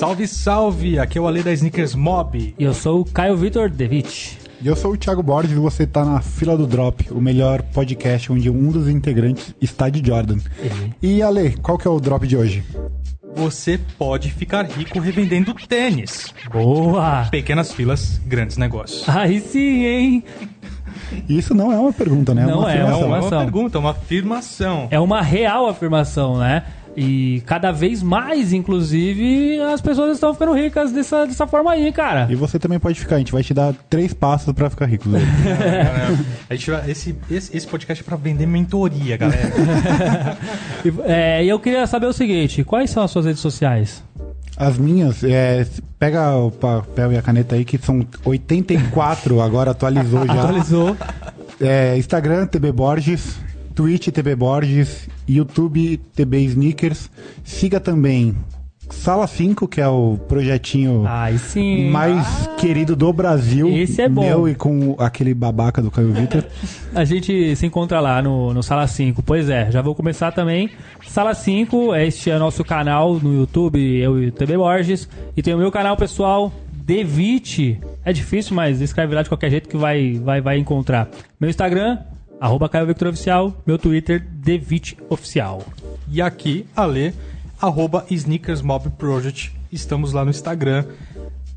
Salve, salve! Aqui é o Ale da Sneakers Mob. E eu sou o Caio Vitor Devitt. E eu sou o Thiago Borges e você está na fila do Drop, o melhor podcast onde um dos integrantes está de Jordan. Uhum. E Ale, qual que é o drop de hoje? Você pode ficar rico revendendo tênis. Boa! Pequenas filas, grandes negócios. Aí sim, hein? Isso não é uma pergunta, né? Não é, Não, uma é uma afirmação. pergunta, é uma afirmação. É uma real afirmação, né? E cada vez mais, inclusive, as pessoas estão ficando ricas dessa, dessa forma aí, cara. E você também pode ficar, a gente vai te dar três passos para ficar rico. A gente vai- esse, esse, esse podcast é pra vender mentoria, galera. E, é, eu queria saber o seguinte: quais são as suas redes sociais? As minhas, é, pega o papel e a caneta aí, que são 84, agora atualizou já. Atualizou. É, Instagram, TB Borges, Twitch, TB Borges, YouTube, TB Sneakers. Siga também Sala 5, que é o projetinho sim. mais querido do Brasil. Esse é bom. Meu e com aquele babaca do Caio Vitor. A gente se encontra lá no, no Sala 5. Pois é, já vou começar também. Sala 5, este é nosso canal no YouTube, eu e o TB Borges. E tem o meu canal pessoal, Devite. É difícil, mas escreve lá de qualquer jeito que vai, vai, vai encontrar. Meu Instagram, arroba Caio Victor Oficial. Meu Twitter, Devite Oficial. e aqui, Ale, arroba Sneakers Mob Project. Estamos lá no Instagram.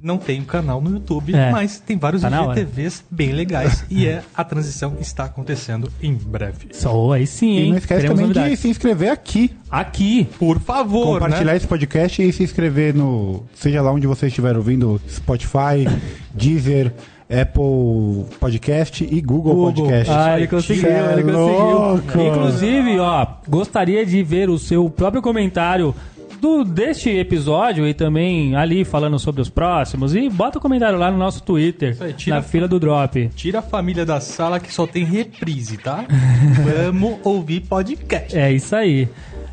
Não tem um canal no YouTube, É. mas tem vários Tá. IGTVs bem legais. e é, a transição está acontecendo em breve. Só aí sim, hein? E não esquece Teremos também de novidades. se inscrever aqui. Aqui. Por favor, compartilhar né? esse podcast e se inscrever no. Seja lá onde você estiver ouvindo, Spotify, Deezer, Apple Podcast e Google, Podcast. Ah, ele conseguiu, é ele conseguiu. louco. Inclusive, ó, gostaria de ver o seu próprio comentário do deste episódio e também ali falando sobre os próximos. E bota o comentário lá no nosso Twitter, aí, tira na fila do Drop. Tira a família da sala que só tem reprise, tá? Vamos ouvir podcast. É isso aí.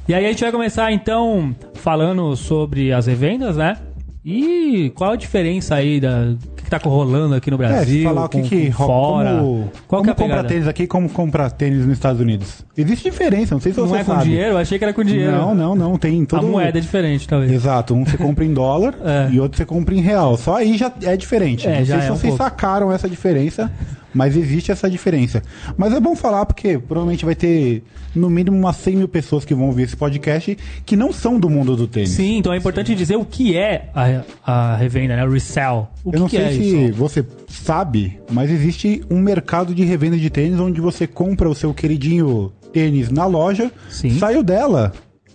E aí a gente vai começar então falando sobre as revendas, né? E qual a diferença aí da que, que tá rolando aqui no É, Brasil, se falar o que com, que com fora. como, qual como que é comprar tênis aqui e como comprar tênis nos Estados Unidos. Existe diferença, não sei se Não você é com sabe. dinheiro? Eu achei que era com dinheiro. Não, não, não, tem todo A moeda é diferente, talvez. Exato, um você compra em dólar É. e outro você compra em real. Só aí já é diferente. É, Não já sei é se um vocês pouco. sacaram essa diferença, mas existe essa diferença. Mas é bom falar porque provavelmente vai ter no mínimo umas 100 mil pessoas que vão ouvir esse podcast que não são do mundo do tênis. Sim, então é importante dizer o que é a, a revenda, né? O resell. O que, Eu não que sei é se isso? você sabe, mas existe um mercado de revenda de tênis onde você compra o seu queridinho tênis na loja, Sim. saiu dela,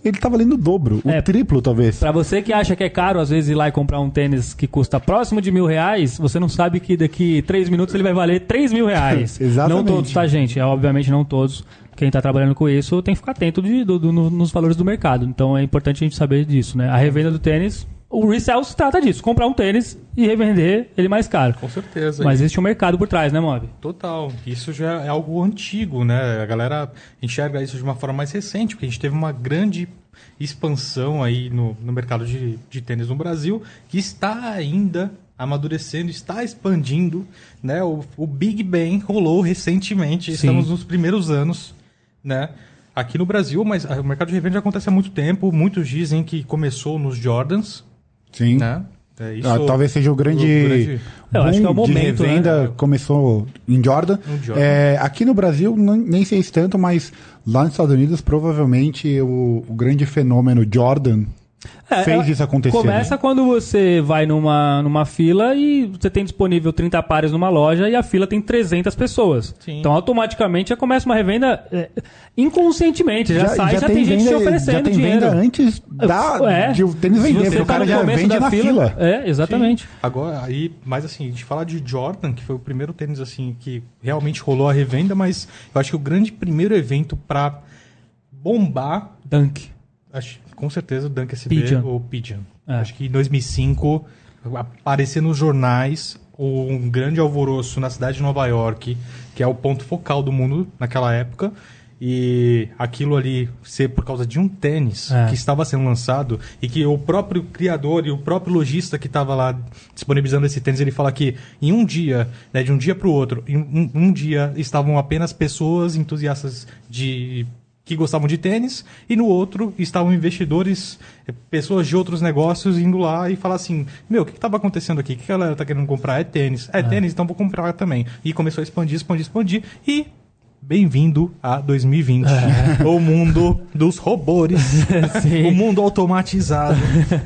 ele tá valendo o dobro, o É. triplo talvez. Pra você que acha que é caro, às vezes, ir lá e comprar um tênis que custa próximo de mil reais, você não sabe que daqui três minutos ele vai valer três mil reais. Exatamente. Não todos, tá, gente? É, obviamente não todos. Quem tá trabalhando com isso tem que ficar atento de- do- do- no- nos valores do mercado. Então é importante a gente saber disso, né? A revenda do tênis, o resell se trata disso. Comprar um tênis e revender ele mais caro. Com certeza. Mas existe um mercado por trás, né, Mob? Total. Isso já é algo antigo, né? A galera enxerga isso de uma forma mais recente, porque a gente teve uma grande expansão aí no, no mercado de, de tênis no Brasil, que está ainda amadurecendo, está expandindo, né? O, o Big Bang rolou recentemente, Sim. estamos nos primeiros anos, né? Aqui no Brasil, mas o mercado de revenda já acontece há muito tempo. Muitos dizem que começou nos Jordans, Sim. né? É, isso- Ah, talvez seja o grande, o grande- é o momento, de revenda né? começou em Jordan. Jordan. É, aqui no Brasil não- nem sei se tanto, mas lá nos Estados Unidos provavelmente o, o grande fenômeno Jordan É, fez isso acontecer. Começa né? quando você vai numa, numa fila e você tem disponível 30 pares numa loja e a fila tem 300 pessoas. Sim. Então automaticamente já começa uma revenda é, inconscientemente. Já, sai, já, tem, gente te oferecendo já tem dinheiro. venda antes da, É. de o tênis vender, porque o tá cara já vende na fila. É, exatamente. Agora, aí, mas assim, a gente fala de Jordan, que foi o primeiro tênis assim que realmente rolou a revenda, mas eu acho que o grande primeiro evento pra bombar, Dunk. acho, com certeza o Dunk SB Pigeon. ou Pigeon. É. Acho que em 2005 aparecer nos jornais um grande alvoroço na cidade de Nova York, que é o ponto focal do mundo naquela época. E aquilo ali ser por causa de um tênis É. que estava sendo lançado e que o próprio criador e o próprio lojista que estava lá disponibilizando esse tênis, ele fala que em um dia, né, de um dia para o outro, em um, um dia estavam apenas pessoas entusiastas de que gostavam de tênis e no outro estavam investidores, eh, pessoas de outros negócios indo lá e falar assim, meu, o que estava acontecendo aqui? O que a galera tá querendo comprar? É tênis. É, tênis, então vou comprar também. E começou a expandir, expandir, expandir e bem-vindo a 2020. O mundo dos robôs. O mundo automatizado.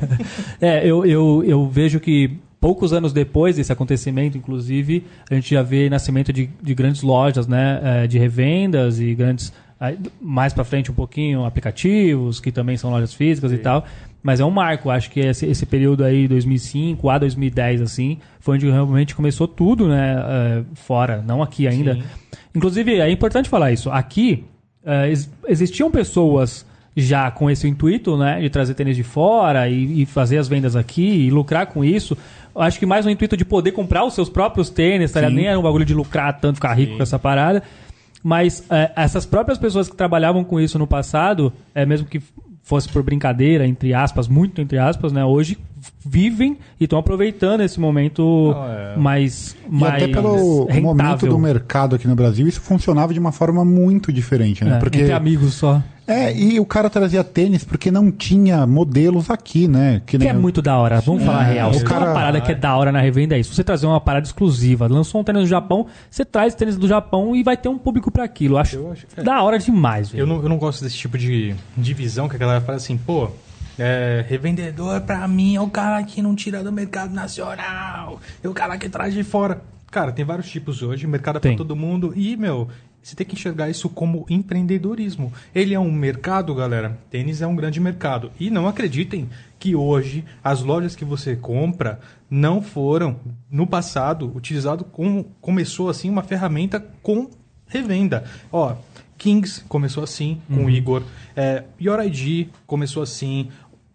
É, eu, eu, eu vejo que poucos anos depois desse acontecimento, inclusive, a gente já vê nascimento de, de grandes lojas, né, eh, de revendas e grandes aí, mais para frente um pouquinho aplicativos que também são lojas físicas e tal. Mas é um marco, acho que esse, esse período aí 2005 a 2010 assim, foi onde realmente começou tudo, né, eh, fora, não aqui ainda. Sim. Inclusive, é importante falar isso. Aqui ex- existiam pessoas já com esse intuito, né, de trazer tênis de fora e, e fazer as vendas aqui e lucrar com isso. Acho que mais no intuito de poder comprar os seus próprios tênis, tá ligado? nem era um bagulho de lucrar tanto, ficar rico com essa parada. Mas eh, essas próprias pessoas que trabalhavam com isso no passado, é mesmo que fosse por brincadeira, entre aspas, muito entre aspas, né? Hoje vivem e estão aproveitando esse momento Não, é. mais, E mais até pelo rentável. momento do mercado aqui no Brasil, isso funcionava de uma forma muito diferente, né? É, porque Entre amigos só. É, e o cara trazia tênis porque não tinha modelos aqui, né? Que nem é muito da hora, vamos falar a É, real. o Se tem uma cara- parada que é da hora na revenda é isso. Você trazer uma parada exclusiva, lançou um tênis do Japão, você traz tênis do Japão e vai ter um público pra aquilo. Eu acho, Eu acho- é. da hora demais, velho. Eu não, eu não gosto desse tipo de divisão que a galera fala assim, pô, é, revendedor pra mim é o cara que não tira do mercado nacional, é o cara que traz de fora. Cara, tem vários tipos hoje, mercado é pra todo mundo e, meu, você tem que enxergar isso como empreendedorismo. Ele é um mercado, galera. Tênis é um grande mercado. E não acreditem que hoje as lojas que você compra não foram, no passado, utilizado como começou assim uma ferramenta com revenda. Ó, Kings começou assim, com o Igor. É, Your ID começou assim.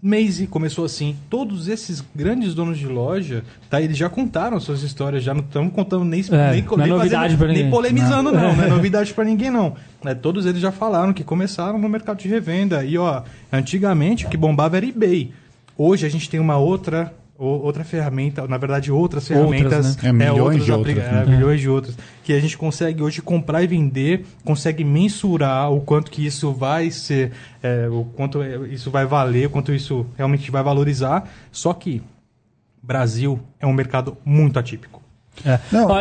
Maze começou assim. Todos esses grandes donos de loja, tá, eles já contaram suas histórias, já não estamos contando nem, É, nem, não é nem novidade pra nem ninguém. polemizando, não. Não, é novidade pra ninguém, não. É, todos eles já falaram que começaram no mercado de revenda. E, ó, antigamente o que bombava era eBay. Hoje a gente tem uma outra. Outra ferramenta, na verdade, outras Outras, ferramentas. né? É, milhões outros de outras, é, né? milhões de outras. Que a gente consegue hoje comprar e vender, consegue mensurar o quanto que isso vai ser, é, o quanto é- isso vai valer, o quanto isso realmente vai valorizar. Só que Brasil é um mercado muito atípico. É.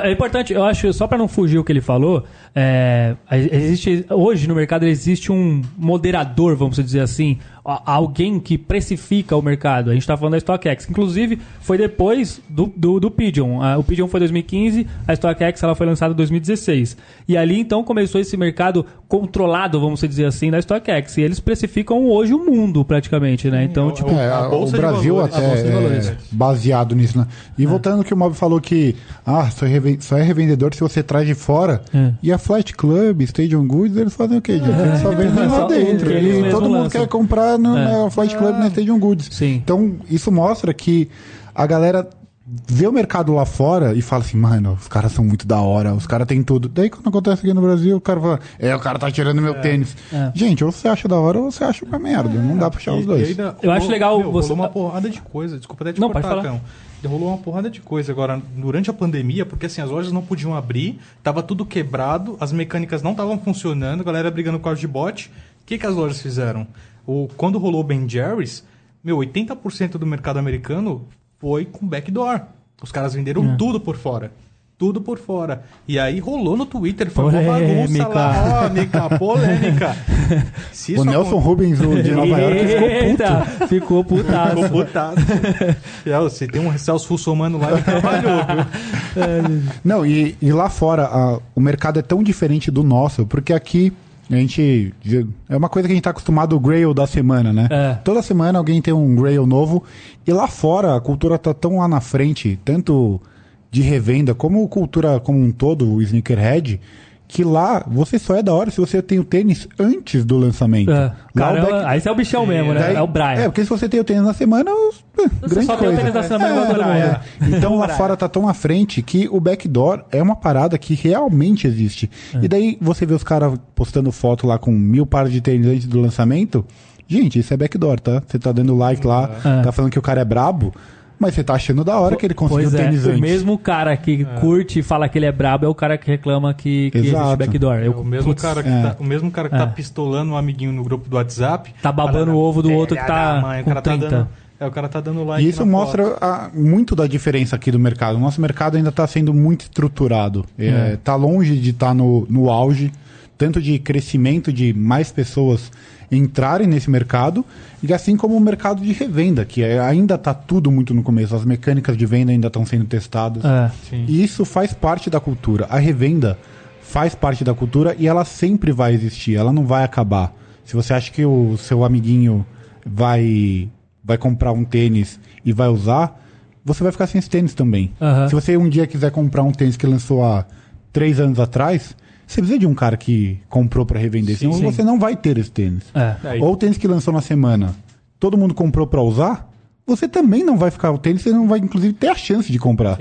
É importante, eu acho, só para não fugir o que ele falou, é, existe hoje no mercado existe um moderador, vamos dizer assim, alguém que precifica o mercado. A gente está falando da StockX, inclusive foi depois do, do, do Pigeon. O Pigeon foi 2015, a StockX ela foi lançada em 2016. E ali então começou esse mercado controlado, vamos dizer assim, da StockX. E eles precificam hoje o mundo praticamente, né? Então, é o- tipo, É, A o Brasil valores, a até é baseado nisso, né? É. E voltando ao que o Mob falou que ah, só, é é revendedor se você traz de fora. É. E a Flight Club, Stadium Goods, eles fazem o quê, gente? Eles só vendem É, lá dentro. E todo mundo lançam. quer comprar no, É. na Flight Club na Stadium Goods. Sim. Então, isso mostra que a galera vê o mercado lá fora e fala assim, mano, os caras são muito da hora, os caras têm tudo. Daí quando acontece aqui no Brasil, o cara fala, é, o cara tá tirando meu tênis. É. Gente, ou você acha da hora ou você acha uma merda. Não dá pra puxar E- os dois. ainda Eu acho legal meu, você- Rolou uma porrada de coisa. Desculpa até te Não, cortar. Cão. Rolou uma porrada de coisa agora durante a pandemia, porque assim, as lojas não podiam abrir, tava tudo quebrado, as mecânicas não estavam funcionando, a galera brigando com causa de bot. O que, que as lojas fizeram? O, quando rolou o Ben Jerry's, meu, 80% do mercado americano foi com backdoor. Os caras venderam É. tudo por fora. Tudo por fora. E aí rolou no Twitter, foi uma bagunça Polêmica. lá, ó, polêmica. O Nelson Rubens, de Nova York, ficou puto. Ficou putaço. Ficou putaço. É, Você tem um Celso Russomano lá, ele trabalhou, viu? Não, e, e lá fora a- o mercado é tão diferente do nosso, porque aqui a gente. É uma coisa que a gente tá acostumado o Grail da semana, né? É. Toda semana alguém tem um Grail novo. E lá fora a cultura tá tão lá na frente, tanto de revenda como cultura como um todo, o sneakerhead, que lá você só é da hora se você tem o tênis antes do lançamento. É. Caramba, aí você é o bichão mesmo, né? Daí- é o Brian. É, porque se você tem o tênis na semana, eh, grande só tem o coisa. tênis na semana todo mundo. é. Então lá fora tá tão à frente que o backdoor é uma parada que realmente existe. É. E daí você vê os caras postando foto lá com mil pares de tênis antes do lançamento. Gente, isso é backdoor, tá? Você tá dando like lá, É. tá falando que o cara é brabo, mas você tá achando da hora que ele conseguiu Pois o é, tênis o antes. mesmo cara que curte e fala que ele é brabo é o cara que reclama que, que existe Exato. backdoor. É Eu, o mesmo putz, cara que, é. tá, o mesmo cara que É. tá pistolando um amiguinho no grupo do WhatsApp. Tá babando o ovo do outro que "Filha tá mãe", o com cara tá 30. dando, é, o cara tá dando like E isso na mostra a- muito da diferença aqui do mercado. O nosso mercado ainda está sendo muito estruturado. Está longe de estar no, no auge, tanto de crescimento de mais pessoas entrarem nesse mercado, e assim como o mercado de revenda, que é- ainda está tudo muito no começo. As mecânicas de venda ainda estão sendo testadas. É. E isso faz parte da cultura. A revenda faz parte da cultura e ela sempre vai existir, ela não vai acabar. Se você acha que o seu amiguinho vai vai comprar um tênis e vai usar, você vai ficar sem esse tênis também. Aham. Se você um dia quiser comprar um tênis que lançou há três anos atrás, você precisa de um cara que comprou para revender, senão sim. você não vai ter esse tênis. É. É, Ou o tênis que lançou na semana, todo mundo comprou para usar, você também não vai ficar o tênis, você não vai inclusive ter a chance de comprar.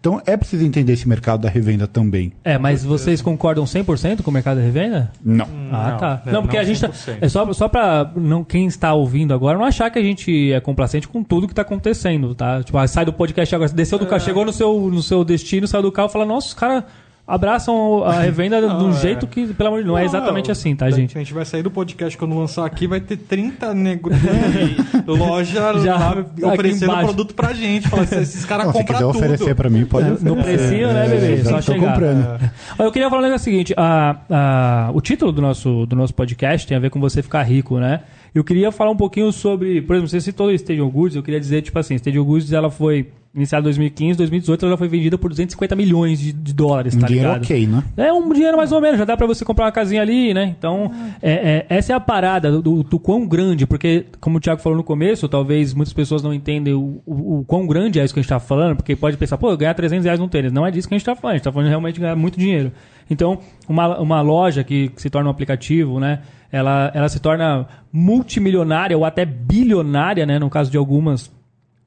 Então é preciso entender esse mercado da revenda também. É, mas vocês concordam 100% com o mercado de revenda? Não. Ah, Não, tá. é, Não, porque não a gente tá. 100%. É só, só pra não, quem está ouvindo agora não achar que a gente é complacente com tudo que tá acontecendo, tá? Tipo, ah, sai do podcast agora, desceu do É. carro, chegou no seu, no seu destino, saiu do carro e fala, nossa, os caras abraçam a revenda de um Não, é. jeito que, pelo amor de Deus, não é exatamente assim, tá, gente? A gente vai sair do podcast quando lançar aqui, vai ter 30 negros de loja Já, lá oferecendo embaixo. produto pra gente. Falando, esses caras Não, se compram quiser tudo. oferecer para mim, pode É, oferecer. no precinho, né, bebê? eu já Só tô chegar. comprando. Eu queria falar um negócio seguinte: a, a- o título do nosso, do nosso podcast tem a ver com você ficar rico, né? Eu queria falar um pouquinho sobre, por exemplo, você citou o Stadium Goods, eu queria dizer, tipo assim, Stadium Goods ela foi iniciada em 2015, 2018 ela foi vendida por 250 milhões de, de dólares, Um tá dinheiro ligado? ok, né? É um dinheiro mais ou menos, já dá pra você comprar uma casinha ali, né? Então, é- é- essa é a parada do, do- do quão grande, porque, como o Thiago falou no começo, talvez muitas pessoas não entendem o, o- o quão grande é isso que a gente tá falando, porque pode pensar, pô, ganhar 300 reais num tênis. Não é disso que a gente tá falando, a gente tá falando de realmente ganhar muito dinheiro. Então, uma, uma loja que, que se torna um aplicativo, né? Ela, ela se torna multimilionária ou até bilionária, né? No caso de algumas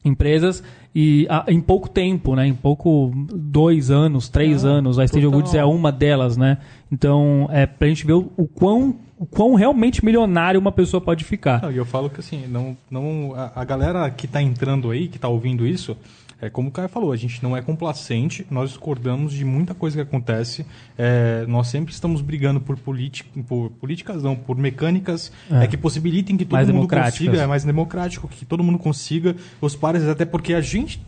empresas e ah, em pouco tempo, né? Em pouco dois anos, três anos, a Stadium total. Goods é uma delas, né? Então é pra gente ver o, o quão o quão realmente milionário uma pessoa pode ficar. E eu falo que assim, não, não, a, a galera que tá entrando aí, que tá ouvindo isso, é como o Caio falou, a gente não é complacente, nós discordamos de muita coisa que acontece. é, nós sempre estamos brigando por, por políticas, não, por mecânicas É. é, que possibilitem que todo Mais mundo consiga, é mais democrático, que todo mundo consiga os pares, até porque a gente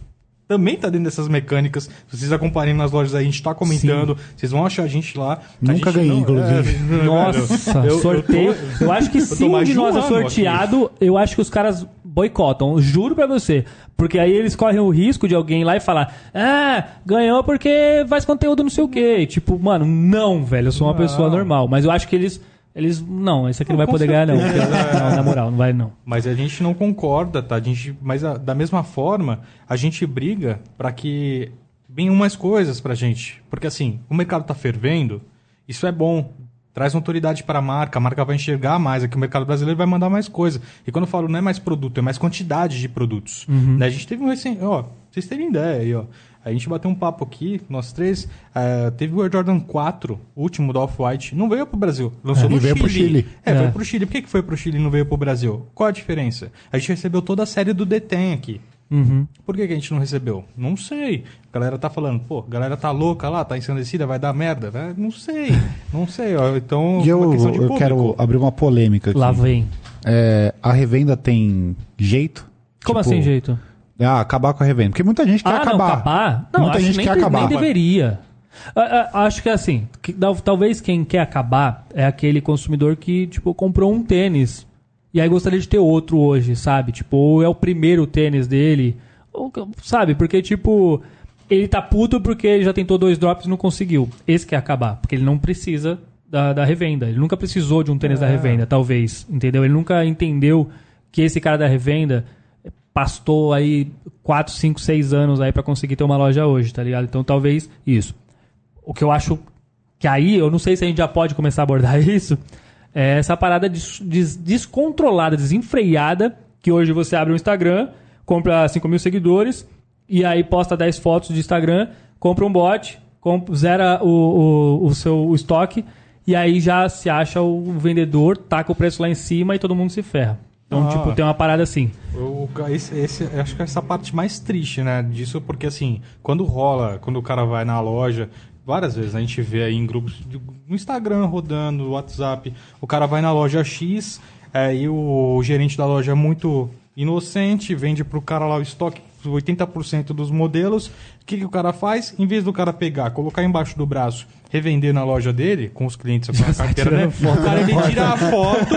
também tá dentro dessas mecânicas. Se vocês acompanharem nas lojas aí, a gente tá comentando, vocês vão achar a gente lá. Nunca gente ganhei, não- inclusive. é, Nossa, eu- eu sorteio. tô- Eu, acho que eu se um de nós é sorteado, eu acho que os caras boicotam. Juro pra você. Porque aí eles correm o risco de alguém ir lá e falar: Ah, ganhou porque faz conteúdo não sei o quê. Tipo, mano, não, velho, eu sou uma Não. pessoa normal. Mas eu acho que eles. Eles. Não, esse aqui não, vai com poder ganhar, não. certeza. porque- não, na moral, não vai, não. Mas a gente não concorda, tá? A gente, mas a- da mesma forma, a gente briga para que venham mais coisas pra gente. Porque assim, o mercado tá fervendo, isso é bom. Traz autoridade para a marca, a marca vai enxergar mais, aqui o mercado brasileiro vai mandar mais coisa. E quando eu falo não é mais produto, é mais quantidade de produtos. Né? A gente teve um recém, ó, vocês terem ideia aí, ó. A gente bateu um papo aqui, nós três, eh, teve o Air Jordan 4, o último do Off-White, não veio pro Brasil, lançou É, no veio pro Chile. É, É. veio pro Chile. Por que, que foi pro Chile e não veio pro Brasil? Qual a diferença? A gente recebeu toda a série do Detém aqui. Uhum. Por que, que a gente não recebeu? Não sei. A galera tá falando, pô, a galera tá louca lá, tá ensandecida, vai dar merda. né? Não sei. Não sei. ó. Então, E eu, eu quero abrir uma polêmica aqui. Lá vem. É, a revenda tem jeito? Como Tipo, assim, jeito? Ah, acabar com a revenda. Porque muita gente quer ah, acabar. não, acabar? Não, muita acho gente nem, quer acabar. nem deveria. Acho que assim, que tal- talvez quem quer acabar é aquele consumidor que, tipo, comprou um tênis e aí gostaria de ter outro hoje, sabe? Tipo, ou é o primeiro tênis dele, ou, sabe? Porque, tipo, ele tá puto porque ele já tentou dois drops e não conseguiu. Esse quer acabar, porque ele não precisa da, da revenda. Ele nunca precisou de um tênis da revenda, talvez, entendeu? Ele nunca entendeu que esse cara da revenda pastou aí 4, 5, 6 anos aí pra conseguir ter uma loja hoje, tá ligado? Então talvez isso. O que eu acho que aí eu não sei se a gente já pode começar a abordar isso, é essa parada des- des- descontrolada, desenfreada, que hoje você abre um Instagram, compra 5 mil seguidores, e aí posta 10 fotos de Instagram, compra um bot, comp- zera o, o, o seu o estoque, e aí já se acha o vendedor, taca o preço lá em cima e todo mundo se ferra. Então, Ah. tipo, tem uma parada assim. O- esse, esse- eu acho que é essa parte mais triste, né? Disso, porque assim, quando rola, quando o cara vai na loja, várias vezes a gente vê aí em grupos de, no Instagram rodando, no WhatsApp, o cara vai na loja X, aí o gerente da loja é muito inocente, vende pro cara lá o estoque, 80% dos modelos. O que, que o cara faz? Em vez do cara pegar, colocar embaixo do braço, revender na loja dele, com os clientes com a carteira, né? O cara ele tira a foto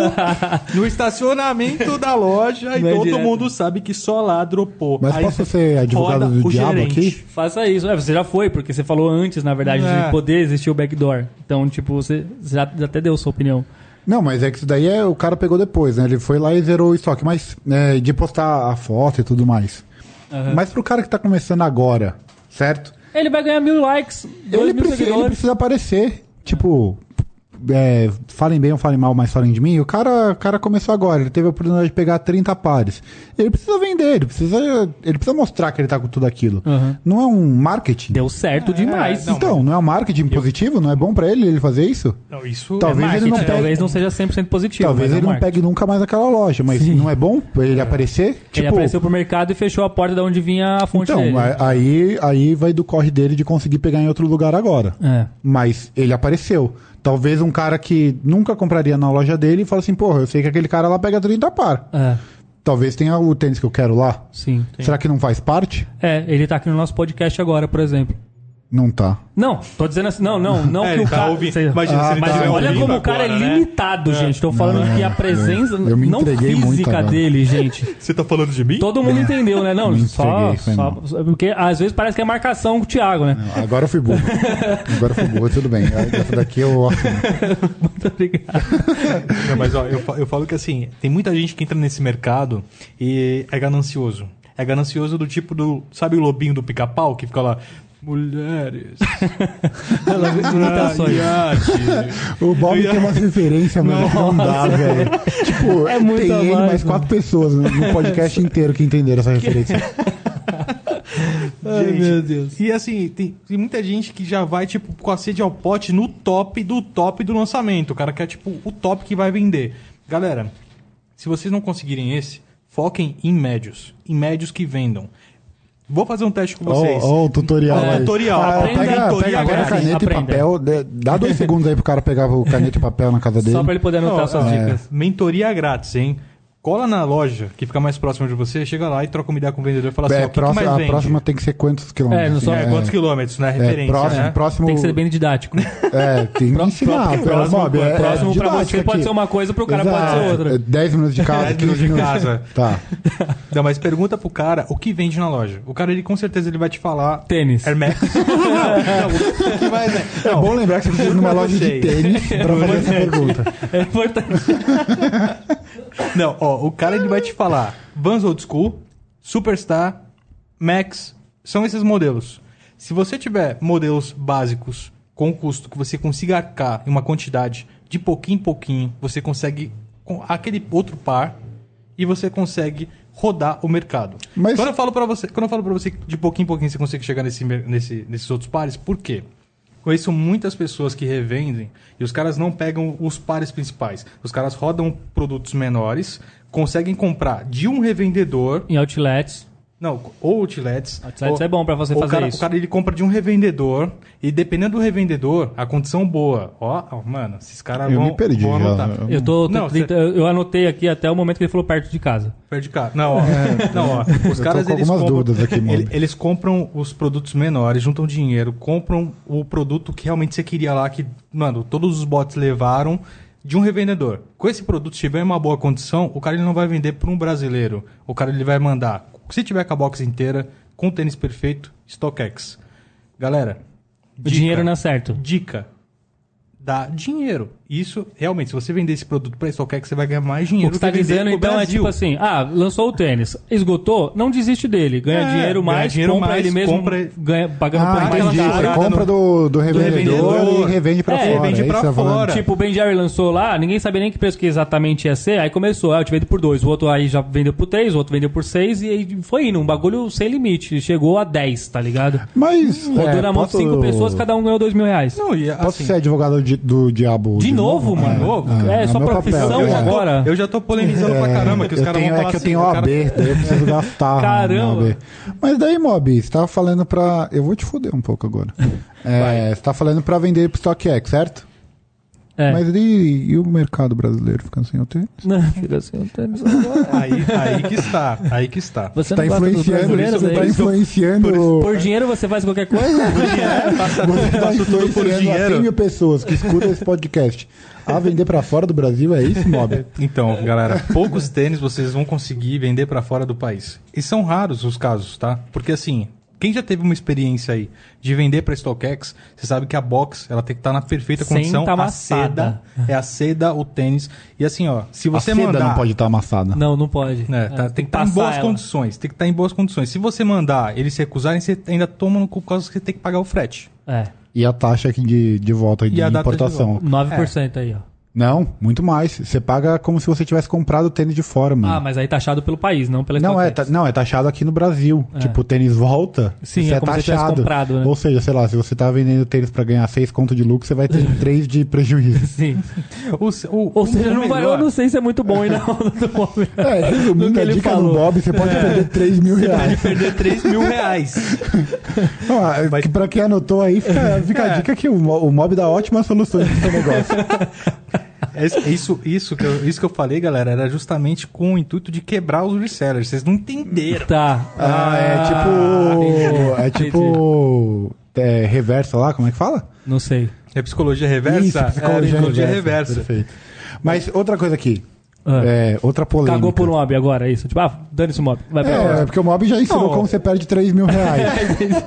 no estacionamento da loja e todo direto. mundo sabe que só lá dropou. Mas Aí posso ser advogado do diabo gerente. aqui? Faça isso. É, você já foi, porque você falou antes, na verdade, É. de poder existir o backdoor. Então, tipo, você já, já até deu sua opinião. Não, mas é que isso daí é, o cara pegou depois, né? Ele foi lá e zerou o estoque, mas é, de postar a foto e tudo mais. Mas pro cara que tá começando agora, certo? Ele vai ganhar mil likes, dois Ele mil precisa, ele precisa aparecer. Tipo, é, falem bem ou falem mal, mas falem de mim. O cara, o cara começou agora, ele teve a oportunidade de pegar 30 pares. Ele precisa vender, ele precisa, ele precisa mostrar que ele tá com tudo aquilo. Uhum. Não é um marketing. Deu certo demais. não, então, não é um marketing positivo? Não é bom pra ele ele fazer isso? Não, isso Talvez é ele não pegue- talvez não seja 100% positivo. Talvez é ele um não marketing. pegue nunca mais aquela loja, mas Sim. não é bom ele aparecer? Ele Tipo, apareceu pro mercado e fechou a porta de onde vinha a fonte então, dele. aí, aí vai do corre dele de conseguir pegar em outro lugar agora. É. Mas ele apareceu. Talvez um cara que nunca compraria na loja dele e fala assim, porra, eu sei que aquele cara lá pega 30 par. É, Talvez tenha o tênis que eu quero lá. sim. Será que não faz parte? É, ele tá aqui no nosso podcast agora, por exemplo. Não tá. Não, tô dizendo assim, não, não, não É, que o tá cara... ouvindo. Imagina ele mas tá olha ouvindo como o cara agora, é né? limitado, gente. Tô falando Não, que a presença, eu me não física dele, gente. Você tá falando de mim? Todo mundo entendeu, né? Não, só, só. Porque às vezes parece que é marcação com o Thiago, né? Agora eu fui burro. Agora eu fui burro, tudo bem. Essa daqui eu. Muito obrigado. Não, mas ó, eu, eu falo que assim, tem muita gente que entra nesse mercado e é ganancioso. É ganancioso do tipo do. Sabe o lobinho do pica-pau que fica lá? Mulheres. Imitações. iate. O Bob tem umas referências, mas não dá, velho. Tipo, É muita tem ele voz, mais quatro pessoas no no podcast inteiro que entenderam essa referência. Ai, Gente, meu Deus. E assim, tem, tem muita gente que já vai, tipo, com a sede ao pote no top do top do lançamento. O cara quer, tipo, o top que vai vender. Galera, se vocês não conseguirem esse, foquem em médios. Em médios que vendam. Vou fazer um teste com vocês. Ó, o tutorial Ó, aí. tutorial. Ah, Aprenda pega, tutorial pega, grátis. caneta Aprenda. e papel. Dá dois segundos aí pro cara pegar o caneta e papel na casa dele. Só pra ele poder anotar Não, suas é, dicas. Mentoria grátis, hein? Cola na loja, que fica mais próxima de você, chega lá e troca uma ideia com o vendedor e fala assim, É, ó, o que, que próxima- a próxima tem que ser quantos quilômetros? É, não só- É, quantos quilômetros, né? É, Referência, próximo, né? próximo, Tem que ser bem didático. É, tem que ensinar. próximo- Bob, é- é próximo pra você pode aqui. ser uma coisa, pro cara pode Exato. ser outra. É 10 minutos de casa, 10 15 minutos de casa. Tá. Não, mas pergunta pro cara o que vende na loja. O cara, ele com certeza, ele vai te falar... Tênis. Hermes. não, que mais é? É bom lembrar que você precisa numa pra loja de tênis pra fazer essa pergunta. É importante. Não, ó, o cara ele vai te falar Vans Old School, Superstar, Max, são esses modelos. Se você tiver modelos básicos com custo que você consiga arcar em uma quantidade de pouquinho em pouquinho, você consegue com aquele outro par e você consegue rodar o mercado. Mas- Quando eu falo para você, quando eu falo para você que de pouquinho em pouquinho você consegue chegar nesse, nesse- nesses outros pares, por quê? Conheço muitas pessoas que revendem e os caras não pegam os pares principais. Os caras rodam produtos menores, conseguem comprar de um revendedor, Em outlets. Não, ou outlets. Outlets ou- é bom pra você fazer o cara, isso. O cara ele compra de um revendedor e dependendo do revendedor, a condição boa. Ó, ó, mano, esses caras Eu vão, me perdi vão já. anotar. Eu tô. Não, trinta- eu anotei aqui até o momento que ele falou perto de casa. Perde cara. Não, ó. não, ó. Os tô caras eles algumas compram, dúvidas aqui, eles compram os produtos menores, juntam dinheiro, compram o produto que realmente você queria lá, que, mano, todos os bots levaram de um revendedor. Com esse produto, se tiver em uma boa condição, o cara ele não vai vender para um brasileiro. O cara ele vai mandar, se tiver com a box inteira, com o tênis perfeito, StockX. Galera, O dinheiro não é certo. Dica. dá dinheiro. Isso, realmente, se você vender esse produto para StockX, você vai ganhar mais dinheiro O que você tá vender dizendo, então, é Brasil. tipo assim, ah, lançou o tênis, esgotou, não desiste dele, ganha É, dinheiro ganha mais, dinheiro compra mais, ele mesmo, compra- ganha, pagando por Ah, mais entendi. parada compra do, do revendedor, revendedor. e revende pra É, fora. revende é isso pra que tá fora. Tipo, o Ben Jerry lançou lá, ninguém sabia nem que preço que exatamente ia ser, aí começou, ah, eu te vendo por dois, o outro aí já vendeu por três, o outro vendeu por seis, e aí foi indo, um bagulho sem limite, chegou a 10, tá ligado? Mas. Rodou é, na mão posso- de cinco pessoas, cada um ganhou dois mil reais. Não, e Posso assim, ser advogado de- do diabo? De novo, mano? De novo? É, é sua meu profissão eu, já tô, agora. eu já tô polemizando pra caramba, que os eu caras tenho, vão é falar que eu assim, tenho o OAB, cara- daí eu preciso gastar. Caramba. Mas daí, Mob, você tava falando pra. Eu vou te fuder um pouco agora. É, você tá falando pra vender pro StockX, certo? É. Mas e, e o mercado brasileiro ficando sem o tênis? Não, fica assim, um tênis agora. Aí, aí que está, aí que está. Você Tá não gosta dos influenciando, você tá influenciando. Por dinheiro você faz qualquer coisa? Passa, Você tá passa tudo por influenciando a 100 dinheiro. mil pessoas que escutam esse podcast a vender pra fora do Brasil, é isso, Mob? Então, galera, poucos tênis vocês vão conseguir vender pra fora do país. E são raros os casos, tá? Porque assim, quem já teve uma experiência aí de vender pra StockX, você sabe que a box, ela tem que estar na perfeita Sem condição. tá a amassada. seda, é a seda, o tênis. E assim, ó, se você a seda mandar não pode estar amassada. Não, não pode. né, tá- É, tem que estar em passar boas ela. condições. Tem que estar em boas condições. Se você mandar eles se recusarem, você ainda toma no cu por causa que você tem que pagar o frete. É, E a taxa aqui de, de volta de a de importação. volta. 9% aí, ó. Não, muito mais. Você paga como se você tivesse comprado o tênis de fora, mano. Ah, mas aí taxado pelo país, não pela Não é, ta- não, é taxado aqui no Brasil. Tipo, o tênis volta, Sim, você é é como se tivesse taxado. comprado, né? Ou seja, sei lá, se você tá vendendo tênis pra ganhar 6 conto de lucro, você vai ter 3 de prejuízo. Sim. O, o, Ou seja, o não vai, eu não sei se é muito bom onda do. É, resumindo que a ele dica falou. do Bob, você pode perder 3 mil Pode reais. perder 3 mil reais. Não, é Mas- que pra quem anotou aí, fica, fica a É. dica que o, o Mob dá ótimas soluções pro seu negócio. É Isso, isso, que eu, isso que eu falei, galera, era justamente com o intuito de quebrar os resellers. Vocês não entenderam. Tá. Ah, é tipo. É tipo. É, reversa lá, como é que fala? Não sei. É psicologia reversa? Isso, psicologia, é, psicologia reversa. reversa. Perfeito. Mas outra coisa aqui. Ah. É, outra polêmica. Cagou por um mob agora, é isso. Tipo, ah, dane-se o mob. Vai pra É, fora. porque o Mob já ensinou Não. como você perde 3 mil reais.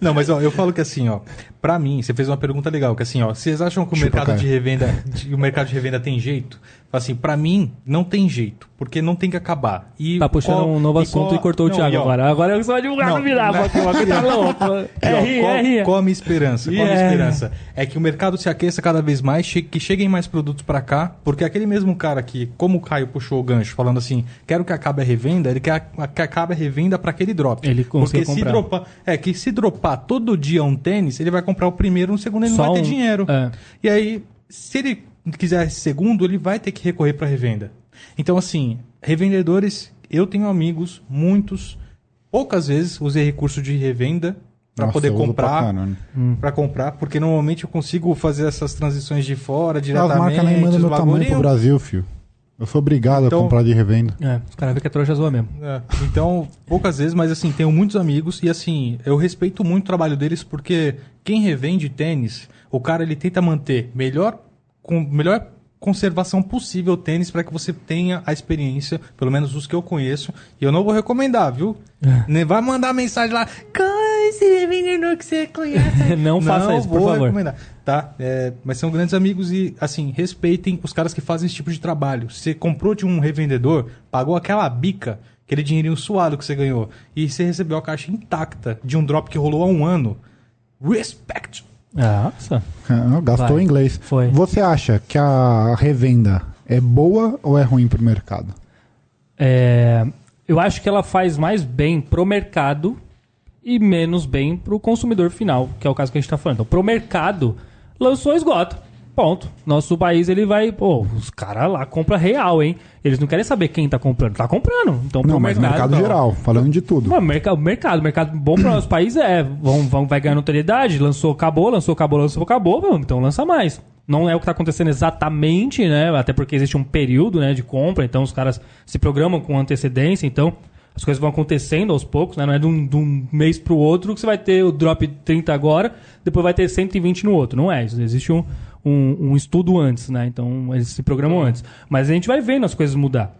Não, mas ó, eu falo que assim, ó, pra mim, você fez uma pergunta legal, que assim, ó, vocês acham que o Chupa, mercado cara. de revenda, de- o mercado de revenda tem jeito? Assim, pra mim, não tem jeito, porque não tem que acabar. E Tá puxando qual- um novo e assunto qual- e cortou o não, Thiago e ó, agora. Agora eu sou advogado Não, virar, não. o ó, É rir, qual, é rir. qual a minha esperança? Qual a minha É. esperança? É que o mercado se aqueça cada vez mais, che- que cheguem mais produtos pra cá, porque aquele mesmo cara que, como o Caio puxou o gancho, falando assim, quero que acabe a revenda, ele quer que acabe a revenda pra aquele drop. Ele porque conseguiu se comprar. dropar, é que se dropar todo dia um tênis, ele vai comprar o primeiro, no segundo ele não Só vai ter um- dinheiro. é. E aí, se ele quiser segundo, ele vai ter que recorrer pra revenda. Então assim, revendedores, eu tenho amigos, muitos, poucas vezes usei recurso de revenda pra Nossa, poder comprar caralho. Pra comprar, porque normalmente eu consigo fazer essas transições de fora As diretamente. marcas nem mandam meu tamanho pro Brasil, filho. Eu sou obrigado Então- a comprar de revenda. É, os caras veem que é trouxa zoa mesmo. É, Então, poucas vezes, mas assim, tenho muitos amigos e assim, eu respeito muito o trabalho deles porque quem revende tênis, o cara ele tenta manter melhor com melhor conservação possível o tênis para que você tenha a experiência, pelo menos os que eu conheço, e eu não vou recomendar, viu? Nem vai mandar mensagem lá, "Cara, esse vendedor que você conhece. Não faça isso, por favor. recomendar. Tá? É, mas são grandes amigos e, assim, respeitem os caras que fazem esse tipo de trabalho. Você comprou de um revendedor, pagou aquela bica, aquele dinheirinho suado que você ganhou, e você recebeu a caixa intacta de um drop que rolou há um ano. Respect! Nossa. Ah, Gastou Vai. em inglês. Foi. Você acha que a revenda é boa ou é ruim pro mercado? É, eu acho que ela faz mais bem pro mercado e menos bem pro consumidor final, que é o caso que a gente tá falando. Então, pro mercado, lançou esgota. Ponto. Nosso país, ele vai... Pô, os caras lá compram real, hein? Eles não querem saber quem tá comprando. Tá comprando. Então, pro Não, mas mercado... mercado não. geral, falando de tudo. Mas mercado, mercado, mercado bom para os países é, vão, vão, vai ganhar notoriedade, lançou, acabou, lançou, acabou, lançou, acabou, vamos, então lança mais. Não é o que está acontecendo exatamente, né? Até porque existe um período né, de compra, então os caras se programam com antecedência, então as coisas vão acontecendo aos poucos, né? Não é de um, de um mês para o outro que você vai ter o drop 30 agora, depois vai ter 120 no outro. Não é isso. Existe um, um, um estudo antes, né? Então eles se programam antes. Mas a gente vai vendo as coisas mudar.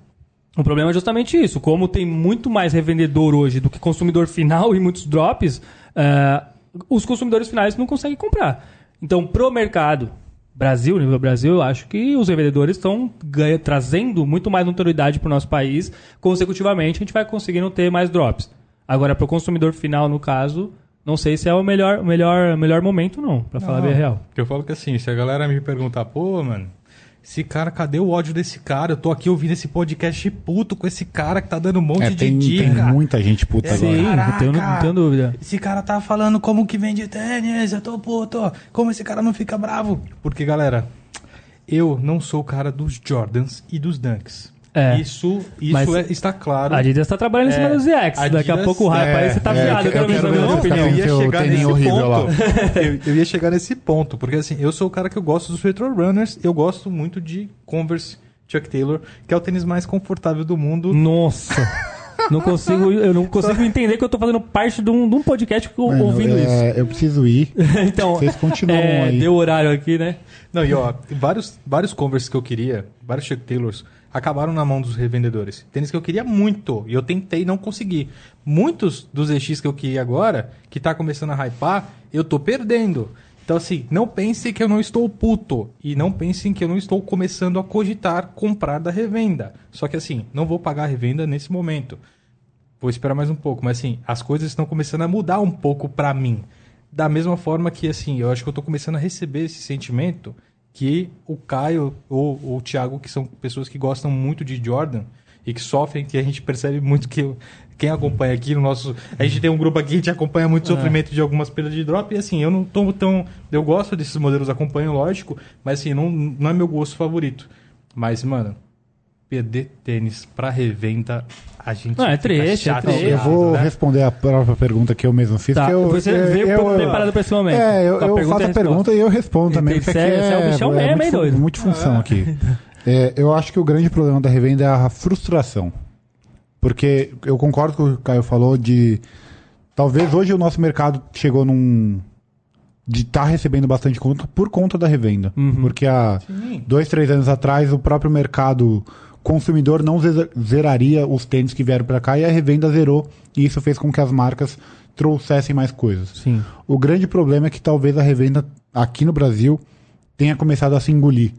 O problema é justamente isso. Como tem muito mais revendedor hoje do que consumidor final e muitos drops, eh, os consumidores finais não conseguem comprar. Então, pro mercado Brasil, nível Brasil, eu acho que os revendedores estão ganha- trazendo muito mais notoriedade para o nosso país. Consecutivamente, a gente vai conseguindo ter mais drops. Agora, para o consumidor final, no caso, não sei se é o melhor, o melhor, o melhor momento, não, para falar bem a real. Porque eu falo que assim, se a galera me perguntar, pô, mano, esse cara, cadê o ódio desse cara? Eu tô aqui ouvindo esse podcast puto com esse cara que tá dando um monte É, de tem, tem dica. muita gente puta É, agora. Sim, Caraca! não tenho, não tenho dúvida. Esse cara tá falando como que vende tênis, eu tô puto. Como esse cara não fica bravo? Porque, galera, eu não sou o cara dos Jordans e dos Dunks. É. Isso, isso é- está claro. A Adidas tá trabalhando em cima É, dos ZX. Daqui a Adidas- pouco o hype é, aí você tá é, viado. Eu minha opinião. ia chegar nesse ponto. eu, eu ia chegar nesse ponto, porque assim, eu sou o cara que eu gosto dos retro runners, eu gosto muito de Converse Chuck Taylor, que é o tênis mais confortável do mundo. Nossa. Não consigo, eu não consigo entender que eu tô fazendo parte de um, de um podcast Mano, ouvindo é, Eu preciso ir. isso. então, Vocês continuam é, aí. deu horário aqui, né? Não, e ó, vários, vários Converse que eu queria, vários Chuck Taylors, acabaram na mão dos revendedores. Tênis que eu queria muito, e eu tentei não consegui. Muitos dos EX que eu queria agora, que tá começando a hypar, eu tô perdendo. Então, assim, não pense que eu não estou puto. E não pensem que eu não estou começando a cogitar comprar da revenda. Só que, assim, não vou pagar a revenda nesse momento. Vou esperar mais um pouco. Mas, assim, as coisas estão começando a mudar um pouco pra mim. Da mesma forma que, assim, eu acho que eu tô começando a receber esse sentimento que o Caio ou o Thiago, que são pessoas que gostam muito de Jordan e que sofrem, que a gente percebe muito que quem acompanha aqui no nosso. A gente tem um grupo aqui que a gente acompanha muito o sofrimento de algumas perdas de drop. E assim, eu não tô tão. Eu gosto desses modelos, acompanho, lógico, mas assim, não, não é meu gosto favorito. Mas, mano, perder tênis pra revenda, a gente. Não, é triste, é triste. Eu vou né? responder a própria pergunta que eu mesmo fiz. Tá, que eu, você eu, veio eu, preparado pra esse momento. É, eu, eu faço a resposta. pergunta e eu respondo também. Porque ser- aqui você é o bichão mesmo, muito, hein, doido? Muito função aqui. É, eu acho que o grande problema da revenda é a frustração. Porque eu concordo com o que o Caio falou de. Talvez hoje o nosso mercado chegou num. de estar recebendo bastante conta por conta da revenda. Uhum. Porque há Sim. dois, três anos atrás o próprio mercado consumidor não ze- zeraria os tênis que vieram para cá e a revenda zerou. E isso fez com que as marcas trouxessem mais coisas. Sim. O grande problema é que talvez a revenda aqui no Brasil tenha começado a se engolir.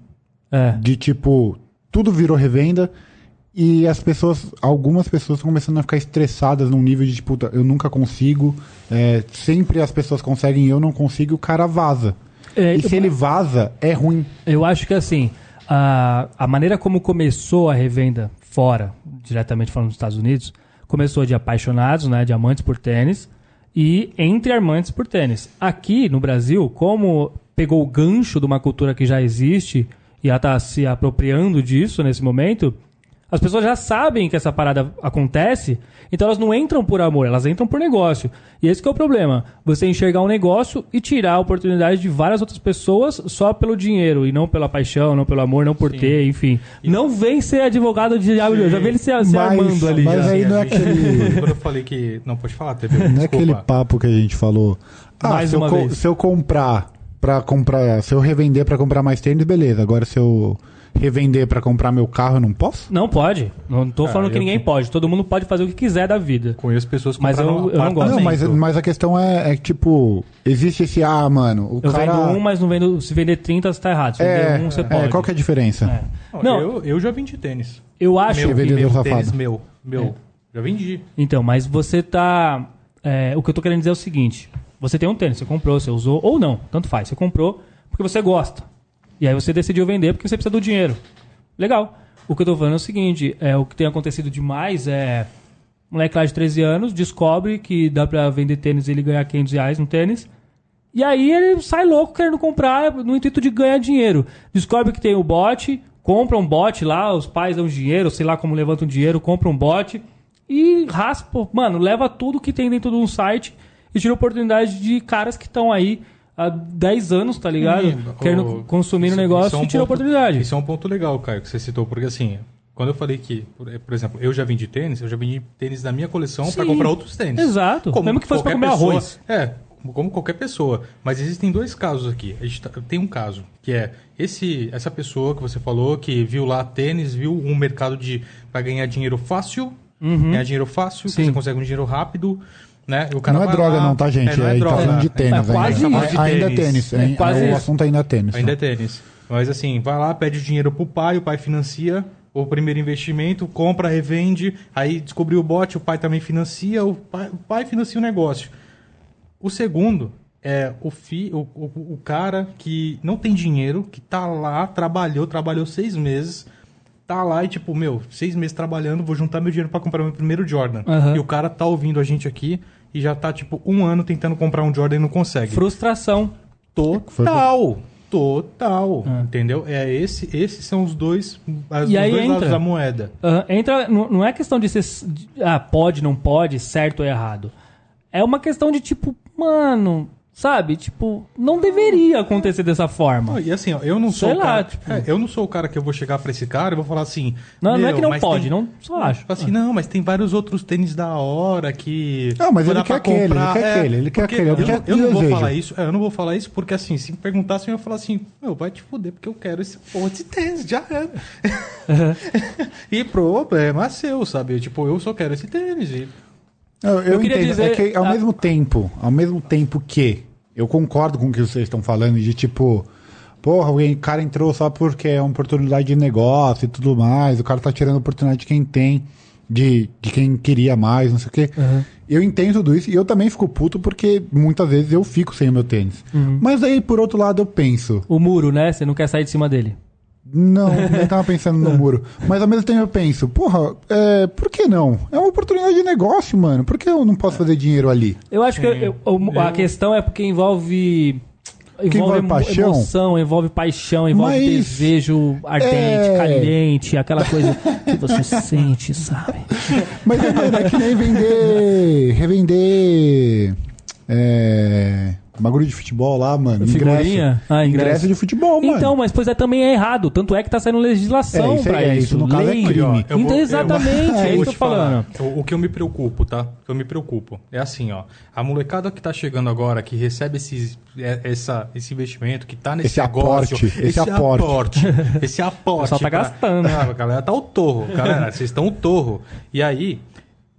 É. De tipo, tudo virou revenda e as pessoas, algumas pessoas estão começando a ficar estressadas num nível de tipo, eu nunca consigo, é, sempre as pessoas conseguem e eu não consigo, o cara vaza. É, e se ele vaza, é ruim. Eu acho que assim, a, a maneira como começou a revenda fora, diretamente falando dos Estados Unidos, começou de apaixonados, né, de amantes por tênis, e entre amantes por tênis. Aqui no Brasil, como pegou o gancho de uma cultura que já existe e ela está se apropriando disso nesse momento, as pessoas já sabem que essa parada acontece, então elas não entram por amor, elas entram por negócio. E esse que é o problema. Você enxergar um negócio e tirar a oportunidade de várias outras pessoas só pelo dinheiro, e não pela paixão, não pelo amor, não por ter, enfim. Não vem ser advogado de diabo, eu já vi ele se, se Mas- armando ali. mas já. aí não é aquele- Quando eu falei que. Não, pode falar, TV. Não é aquele papo que a gente falou. Ah, Mais se, eu uma co- vez. se eu comprar para comprar, se eu revender para comprar mais tênis, beleza. Agora se eu revender para comprar meu carro, eu não posso? Não pode. Não tô Ah, falando que eu- ninguém pode. Todo mundo pode fazer o que quiser da vida. Conheço pessoas que Mas compraram eu- eu não gosto. Não, mas, apartamento. mas a questão é, é que, tipo, existe esse, ah, mano, o Eu cara... vendo um, mas não vendo. Se vender 30, você tá errado. Se é, vender um, você é, pode. qual que é a diferença? É. Não, Não. Eu, eu já vendi tênis. Eu acho. meu, vendedor meu safado. tênis meu. Meu. Já vendi. Então, mas você tá. é, o que eu tô querendo dizer é o seguinte: você tem um tênis, você comprou, você usou, ou não, tanto faz. Você comprou porque você gosta. E aí você decidiu vender porque você precisa do dinheiro. Legal. O que eu tô falando é o seguinte: é, o que tem acontecido demais é. Moleque lá de 13 anos descobre que dá pra vender tênis e ele ganhar 500 reais no tênis. E aí ele sai louco querendo comprar no intuito de ganhar dinheiro. Descobre que tem o bot, compra um bot lá, os pais dão dinheiro, sei lá como levantam dinheiro, compra um bot e raspa, mano, leva tudo que tem dentro de um site e tira oportunidade de caras que estão aí há 10 anos, tá ligado? Sim, Querendo o- consumir isso- o negócio isso é um e tira a oportunidade. Isso é um ponto legal, Caio, que você citou, porque assim, quando eu falei que, por, por exemplo, eu já vendi tênis, eu já vendi tênis da minha coleção para comprar outros tênis. Exato. Mesmo que fosse qualquer comer pessoa- arroz. É, como- como qualquer pessoa. Mas existem dois casos aqui. A gente tá- tem um caso, que é esse, essa pessoa que você falou, que viu lá tênis, viu um mercado de para ganhar dinheiro fácil, ganhar dinheiro fácil, que Uhum. Sim. você consegue um dinheiro rápido. Né? O cara Não é vai droga lá- não, tá, gente? É, não É, é droga. tá falando de tênis É quase ainda. isso. Ainda é tênis. É quase o assunto ainda é tênis. Ainda é tênis. Mas assim, vai lá, pede dinheiro pro pai, o pai financia o primeiro investimento, compra, revende, aí descobriu o bot, o pai também financia, o pai, o pai financia o negócio. O segundo é o, fi, o, o, o cara que não tem dinheiro, que tá lá, trabalhou, trabalhou seis meses, tá lá e tipo, meu, seis meses trabalhando, vou juntar meu dinheiro pra comprar meu primeiro Jordan. Aham. E o cara tá ouvindo a gente aqui e já tá, tipo, um ano tentando comprar um Jordan e não consegue. Frustração. Total. Total. Entendeu? É esse, esses são os dois, as, E os dois lados entra. da moeda. Entra, não é questão de ser. Ah, pode, não pode, certo ou errado. É uma questão de tipo, mano, sabe? Tipo, não deveria acontecer dessa forma. Não, E assim, ó, eu não sou Sei o lá, cara, tipo- é, eu não sou o cara que eu vou chegar pra esse cara e vou falar assim. Não, não é "Meu, que não mas pode, tem- não só acho. Assim, não, mas tem vários outros tênis da hora que. Não, mas vou ele quer aquele, ele quer aquele, ele quer aquele, é o Eu, que não- eu não vou falar isso, é, eu não vou falar isso porque assim, se me perguntassem, eu ia falar assim, meu, vai te fuder, porque eu quero esse porra de tênis, já era. e problema seu, sabe? Tipo, eu só quero esse tênis. E... Eu, eu Eu queria entendo. dizer- é que ao mesmo tempo, ao mesmo tempo que eu concordo com o que vocês estão falando de tipo, porra, o cara entrou só porque é uma oportunidade de negócio e tudo mais, o cara tá tirando a oportunidade de quem tem, de, de quem queria mais, não sei o quê. Eu entendo tudo isso e eu também fico puto porque muitas vezes eu fico sem o meu tênis. Mas aí, por outro lado, eu penso, O muro, né? Você não quer sair de cima dele. Não, nem tava pensando no muro. Mas ao mesmo tempo eu penso, porra, é, por que não? É uma oportunidade de negócio, mano. Por que eu não posso fazer dinheiro ali? Eu acho que eu- eu- a questão é porque envolve. Envolve, envolve paixão? emoção, envolve paixão, envolve Mas- desejo ardente, É. caliente, aquela coisa que você sente, sabe? Mas é, é que nem vender. Revender. É. Bagulho de futebol lá, mano. Figurinha? Ingresso. Ah, ingresso. ingresso de futebol, mano. Então, mas pois é, também é errado. Tanto é que tá saindo legislação É, isso é- pra é, isso. isso no caso é lei. crime. Eu vou- Então, eu- exatamente, eu é isso vou que eu tô falando. O, o que eu me preocupo, tá? O que eu me preocupo é assim, ó. A molecada que tá chegando agora, que recebe esses, é- essa, esse investimento, que tá nesse Esse negócio, aporte, esse aporte. aporte, esse aporte. O pessoal tá gastando. Ah, a galera tá o torro, galera. Vocês estão o torro. E aí,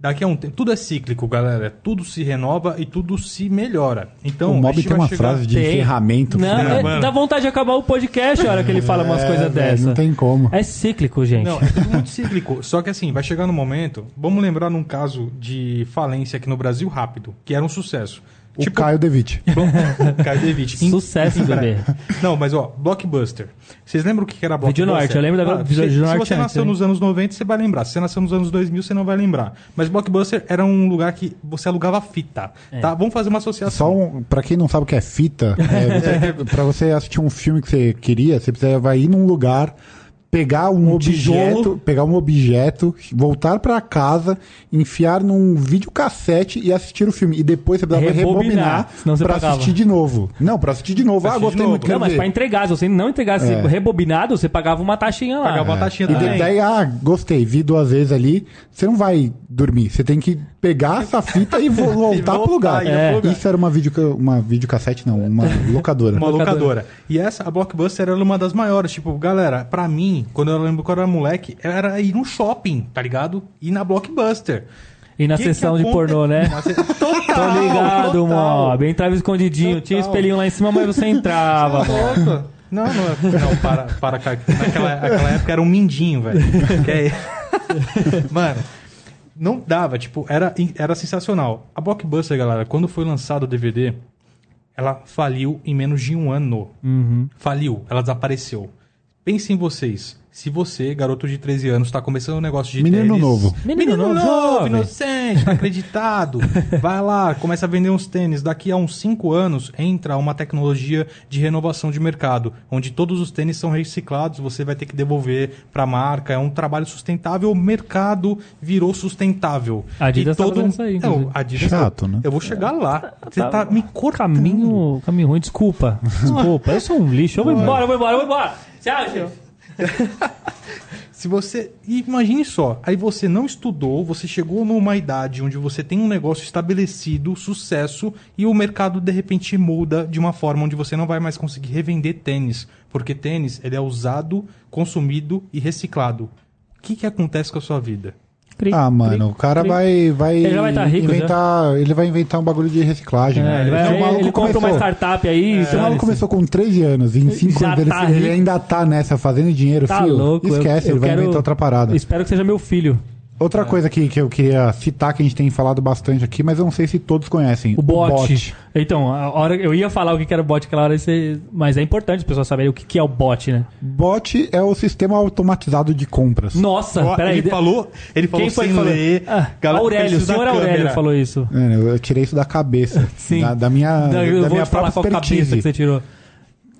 daqui a um tempo, tudo é cíclico, galera. Tudo se renova e tudo se melhora. Então, o Mob tem uma chegar- frase de Tem. encerramento. Não, filho. é- dá vontade de acabar o podcast a hora que ele fala umas É, coisas velho, dessas. Não tem como. É cíclico, gente. Não, é tudo muito cíclico. Só que assim, vai chegar no momento. Vamos lembrar num caso de falência aqui no Brasil rápido, que era um sucesso. O Caio Devitt. Caio Devitt. Sucesso, em- bebê. Não, mas ó, Blockbuster. Vocês lembram o que era Vídeo Blockbuster? Norte, eu lembro da Vídeo se, se Norte você antes, nasceu hein? nos anos 90, você vai lembrar. Se você nasceu nos anos 2000, você não vai lembrar. Mas Blockbuster era um lugar que você alugava fita. É. Tá? Vamos fazer uma associação. Só um, pra quem não sabe o que é fita, é, você, pra você assistir um filme que você queria, você precisava ir num lugar, pegar um, objeto, tijolo. pegar um objeto, voltar pra casa, enfiar num videocassete e assistir o filme. E depois você precisava Rebobinar, rebobinar, pagava. assistir de novo. Não, pra assistir de novo. Pra ah, gostei novo. muito. Não, mas pra entregar, se você não entregasse É. rebobinado, você pagava uma taxinha lá. Pagava uma taxinha E também. de- daí, ah, gostei, vi duas vezes ali. Você não vai dormir, você tem que pegar essa fita e vo- voltar pro voltar, lugar. e pro lugar. Isso era uma, video, uma videocassete, não, uma locadora. Uma Locadora. locadora. E essa, a Blockbuster era uma das maiores. Tipo, galera, pra mim, quando eu lembro quando eu era moleque, era ir no shopping, tá ligado? Ir na Blockbuster. E na Que que sessão de aconte- pornô, né? Se- Total, Tô ligado, total. Mob. Entrava escondidinho. Tinha Total. espelhinho lá em cima, mas você entrava, Mob. Louco. Não, não, não, para, para, cara. Naquela, naquela época era um mindinho, velho. Que é- Mano, não dava, tipo, era, era sensacional. A Blockbuster, galera, quando foi lançado o DVD, ela faliu em menos de um ano. Uhum. Faliu, ela desapareceu. Pensem em vocês. Se você, garoto de 13 anos, está começando um negócio de Menino tênis... novo. Menino Menino, novo, jovem. inocente, tá acreditado. Vai lá, começa a vender uns tênis. Daqui a uns 5 anos, entra uma tecnologia de renovação de mercado, onde todos os tênis são reciclados, você vai ter que devolver para a marca. É um trabalho sustentável, o mercado virou sustentável. A Adidas E tá fazendo isso aí, Não, inclusive. Adidas, Chato, né? Eu vou chegar lá. Você tá, me cortando. Caminho, caminho ruim, desculpa. Desculpa, eu sou um lixo. Eu vou embora, eu vou embora, eu vou embora. Tchau, gente. Se você. Imagine só, aí você não estudou, você chegou numa idade onde você tem um negócio estabelecido, sucesso, e o mercado de repente muda de uma forma onde você não vai mais conseguir revender tênis. Porque tênis ele é usado, consumido e reciclado. O que, que acontece com a sua vida? Cri, Ah, mano, cri, o cara cri. vai, vai Ele já vai tá rico, inventar, ele vai inventar um bagulho de reciclagem. É, né? ele, vai- ele maluco compra uma começou- startup aí. Esse maluco dane-se. começou com 13 anos, e em 5 Já anos ele, tá ele rico. ainda tá nessa, fazendo dinheiro, Tá filho. louco. eu- Esquece, eu ele vai quero- inventar outra parada. Espero que seja meu filho. Outra coisa que, que eu queria citar, que a gente tem falado bastante aqui, mas eu não sei se todos conhecem. O bot. Então, a hora eu ia falar o que era o bot aquela hora, mas é importante as pessoas saberem o que é o bot, né? Bot é o sistema automatizado de compras. Nossa, peraí. ele falou, ele falou Quem foi sem ler. Ah, Galera, Aurélio, o senhor Aurélio câmera. falou isso. É, eu tirei isso da cabeça. Sim. Da, da minha, Da- da eu vou minha própria qual cabeça expertise. que você tirou.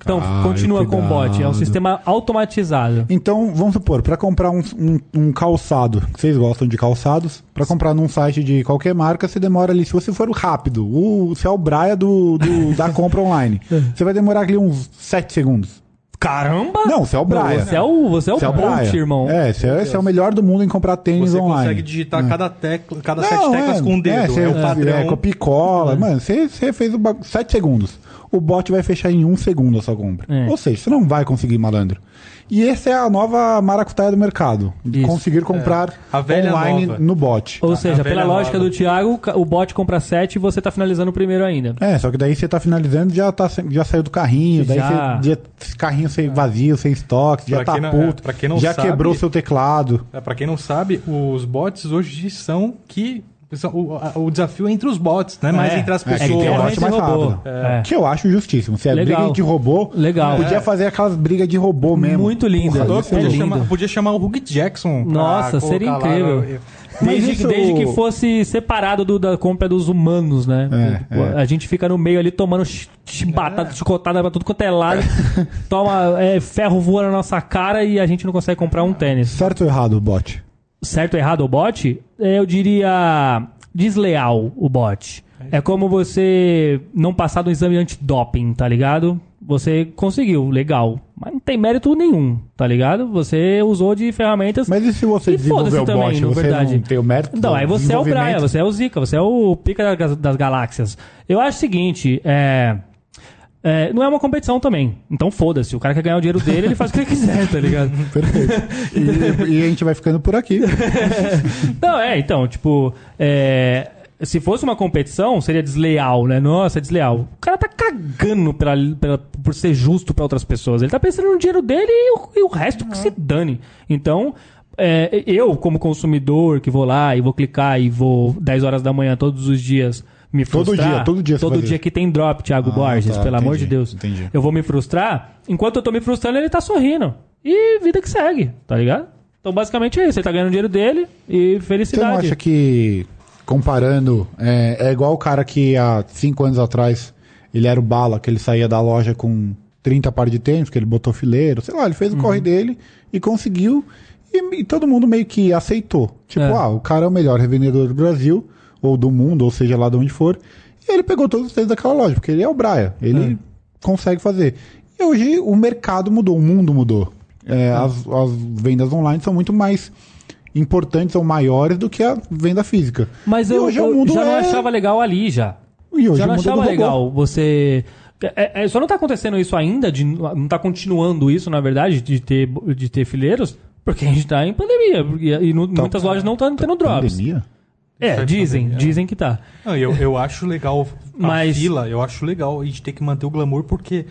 Então, Ai, continua com o bot. É um sistema automatizado. Então, vamos supor, para comprar um, um, um calçado, vocês gostam de calçados, para comprar num site de qualquer marca, você demora ali, se você for rápido, o, você é o Braia do, do- da compra online, você vai demorar ali uns 7 segundos. Caramba! Não, você é o Braia. Você é o, você é o, Você é o Braia. irmão. É, você é, você é o melhor do mundo em comprar tênis Você online. consegue digitar cada tecla, cada sete Não, teclas é, com o dedo. É, você- o padrão. É, copia e cola. Mano, você, você fez o bagulho. 7 segundos. O bot vai fechar em um segundo a sua compra. É. Ou seja, você não vai conseguir malandro. E essa é a nova maracutaia do mercado. de Isso. Conseguir comprar A velha online nova. no bot. Ou A- seja, a pela lógica nova. do Thiago, o bot compra 7 e você tá finalizando o primeiro ainda. É, só que daí você tá finalizando já tá já saiu do carrinho, daí Já. você já, esse carrinho sem vazio, sem estoque, já tá não- puto, é, pra quem não já sabe- quebrou seu teclado. É, pra quem não sabe, os bots hoje são que. O, o desafio é entre os bots, não é mais É, entre as é, que pessoas. tem o bot mais robô. rápido. É. Que eu acho justíssimo. Se é Legal. briga de robô, Legal. podia É. fazer aquelas brigas de robô mesmo. Muito linda. Porra, Podia, é É chamar, podia chamar o Hugh Jackson. pra Nossa, seria lá incrível. Mas Desde, isso- desde que fosse separado do- da compra dos humanos, né? É, é. A gente fica no meio ali tomando batata chicotada pra tudo quanto é lado, toma é, ferro voando na nossa cara e a gente não consegue comprar um tênis. Certo ou errado o bot? Certo ou errado o bot? Eu diria desleal o bot. É como você não passar do exame antidoping, tá ligado? Você conseguiu, legal. Mas não tem mérito nenhum, tá ligado? Você usou de ferramentas Mas e se você E desenvolver foda-se o também, bot, você verdade. não tem o mérito Então, aí você é o Brian, desenvolvimento? você é o Zika, você é o pica das, das galáxias. Eu acho o seguinte, é, é, não é uma competição também. Então foda-se, o cara quer ganhar o dinheiro dele, ele faz o que ele quiser, tá ligado? Perfeito. E, e a gente vai ficando por aqui. Não, é, então, tipo, é, se fosse uma competição, seria desleal, né? Nossa, é desleal. O cara tá cagando pela, pela- por ser justo pra outras pessoas. Ele tá pensando no dinheiro dele e o, e o resto que se dane. Então, é, eu, como consumidor, que vou lá e vou clicar e vou 10 horas da manhã todos os dias me Todo frustrar. dia, todo dia Todo dia que tem drop, Thiago Ah, Borges, tá, pelo amor entendi, de Deus. entendi. Eu vou me frustrar. Enquanto eu tô me frustrando, ele tá sorrindo. E vida que segue, tá ligado? Então, basicamente é isso. Ele tá ganhando o dinheiro dele e Você não felicidade. acha que, comparando, é, é igual o cara que há cinco anos atrás ele era o bala, que ele saía da loja com 30 par de tênis, que ele botou fileiro, sei lá, ele fez o Uhum. corre dele e conseguiu. E, e todo mundo meio que aceitou. Tipo, É. ah, o cara é o melhor revendedor do Brasil, ou do mundo, ou seja lá de onde for. E ele pegou todos os tênis daquela loja, porque ele é o Braia. Ele É. consegue fazer. E hoje o mercado mudou, o mundo mudou. É, as, as vendas online são muito mais importantes ou maiores do que a venda física. Mas E eu, hoje o eu já não é- achava legal ali já. E hoje já não é achava legal você. É, é, só não tá acontecendo isso ainda, de, não tá continuando isso, na verdade, de ter, de ter fileiros, porque a gente tá em pandemia. porque- e no- muitas lojas não estão tendo drops. Pandemia? É, em dizem, pandemia. dizem que tá. Não, eu, eu acho legal a Mas- fila, eu acho legal a gente ter que manter o glamour porque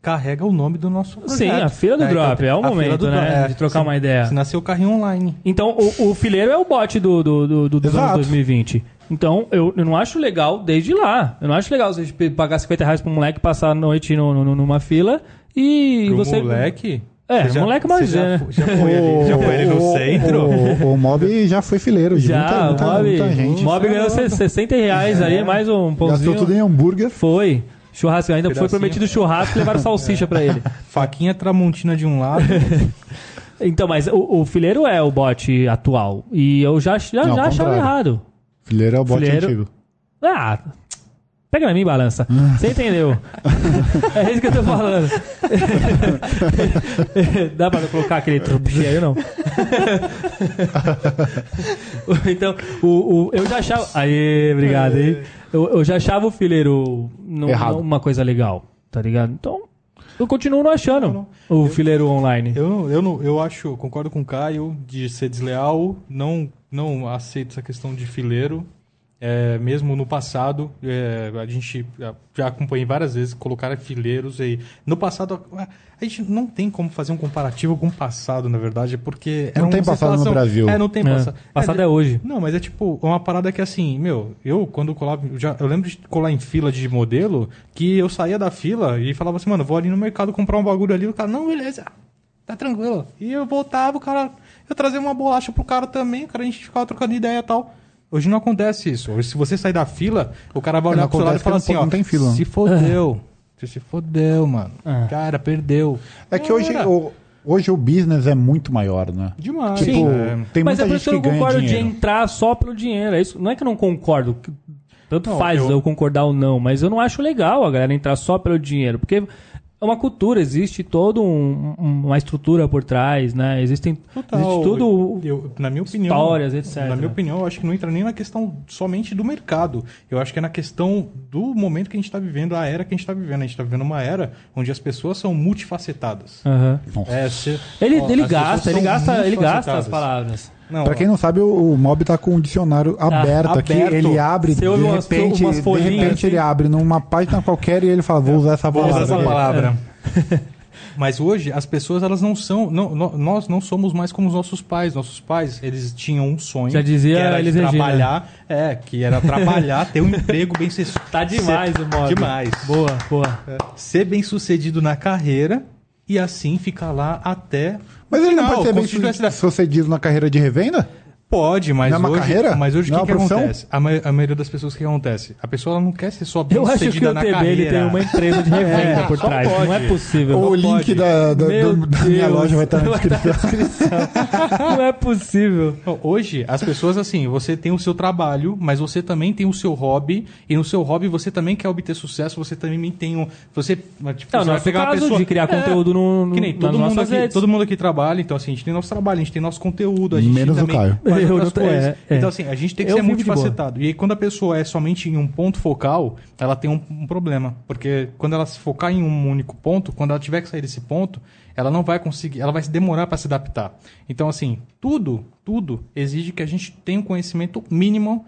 carrega o nome do nosso projeto. Sim, a fila do drop, é o momento, né, drop, de trocar se- uma ideia. Se nascer o carrinho online. Então, o, o fileiro é o bot do, do, do, do- anos 2020. Então, eu, eu não acho legal desde lá. Eu não acho legal você pagar 50 reais pra um moleque passar a noite no, no- numa fila e Pro você. moleque. É, já- moleque mais já, é, fo- já foi ali, já foi ali no O- centro. O, o Mob já foi fileiro de Já, muita, muita, o Mob, muita gente. o Mob ganhou 60 reais aí, mais um Gastou pãozinho. tudo em hambúrguer. Foi. Churrasco, ainda foi Pedacinho. prometido churrasco e levaram salsicha pra ele. Faquinha tramontina de um lado. Então, mas o, o fileiro é o bot atual. E eu já, já, Não, já achava errado. Fileiro é o bote Fileiro. antigo. Ah, pega na minha balança. Você entendeu? é isso que eu tô falando. Dá pra colocar aquele cheio, não? então, o, o- eu já achava. Aê, obrigado aí. Eu, eu já achava o fileiro não- não uma coisa legal, tá ligado? Então, eu continuo não achando o fileiro online. Eu, eu, não, eu acho, eu concordo com o Caio de ser desleal, não não aceito essa questão de fileiro. É, mesmo no passado, é, a gente já- acompanhei várias vezes colocar fileiros aí. No passado, a a gente não tem como fazer um comparativo com o passado, na verdade, porque Não era tem passado no situação- Brasil. É, não tem É, passado. passado É, é hoje. Não, mas é tipo uma parada que assim, meu, eu quando colava, eu já, eu lembro de colar em fila de modelo, que eu saía da fila e falava assim, mano, vou ali no mercado comprar um bagulho ali, o cara, não, beleza, tá tranquilo. E eu voltava, o cara, eu trazia uma bolacha pro cara também, o cara a gente ficava trocando ideia e tal. Hoje não acontece isso. Hoje, se você sair da fila, o cara vai olhar não pro seu lado e acontece falar assim, não ó, tem fila, se fodeu. Você se fodeu, mano. É. Cara, perdeu. É que hoje o, hoje o business é muito maior, né? Demais. Tipo, É. tem Mas muita é por gente isso que eu não concordo dinheiro. de entrar só pelo dinheiro. É isso, não é que eu não concordo. Tanto Não, faz eu... eu- concordar ou não, mas eu não acho legal a galera entrar só pelo dinheiro. Porque é uma cultura, existe toda um- um- uma estrutura por trás, né? Existem, Total. existe tudo. Eu, na minha opinião. Histórias, etc. Na minha opinião, eu acho que não entra nem na questão somente do mercado. Eu acho que é na questão do momento que a gente está vivendo, a era que a gente está vivendo. A gente está vivendo uma era onde as pessoas são multifacetadas. Aham. Nossa. É, se- Ele, ó, ele as gasta, ele gasta, ele gasta as palavras. Não, Pra quem não sabe, o, o Mob tá com o dicionário aberto, aqui. aberto. Ele abre, Você de ouve umas- repente, umas de repente assim. ele abre numa página qualquer e ele fala, vou usar essa Vou palavra. usar essa aqui. palavra. Mas hoje as pessoas elas não são, não, nó- nós não somos mais como os nossos pais. Nossos pais eles tinham um sonho, Já dizia que era Regina. trabalhar, é, que era trabalhar, ter um emprego bem sucedido. Tá demais o modo. Demais. Boa, boa. Ser bem sucedido na carreira e assim ficar lá até. Mas ele não Final, pode ser bem sucedido na carreira de revenda? Pode, mas Não é uma hoje, carreira? mas hoje o Não que, é que uma profissão? acontece? A, ma- a maioria das pessoas o que acontece? A pessoa ela não quer ser só bem Eu acho que o na TB ele tem uma empresa de revenda É, por trás. Não é pode. possível. o Não link pode. da, da, do- da minha loja vai estar na estar descrição. Não é possível. Não, Hoje, as pessoas, assim, você tem o seu trabalho, mas você também tem o seu hobby, e no seu hobby você também quer obter sucesso, você também tem um. Você, tipo, É o você vai pegar uma caso pessoa- de criar É, conteúdo no, no, Que nem todo mundo, aqui, redes. todo mundo aqui trabalha, então assim, a gente tem nosso trabalho, a gente tem nosso conteúdo, a gente Menos o também Caio. Outras tô- coisas. é, é. Então assim, a gente tem que Eu ser multifacetado. E aí quando a pessoa é somente em um ponto focal, ela tem um, um problema. Porque quando ela se focar em um único ponto, quando ela tiver que sair desse ponto, ela não vai conseguir, ela vai se demorar para se adaptar. Então assim, tudo, tudo exige que a gente tenha um conhecimento mínimo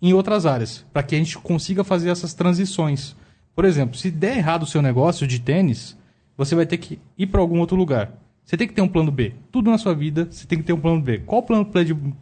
em outras áreas, para que a gente consiga fazer essas transições. Por exemplo, se der errado o seu negócio de tênis, você vai ter que ir para algum outro lugar. Você tem que ter um plano B. Tudo na sua vida, você tem que ter um plano B. Qual o plano,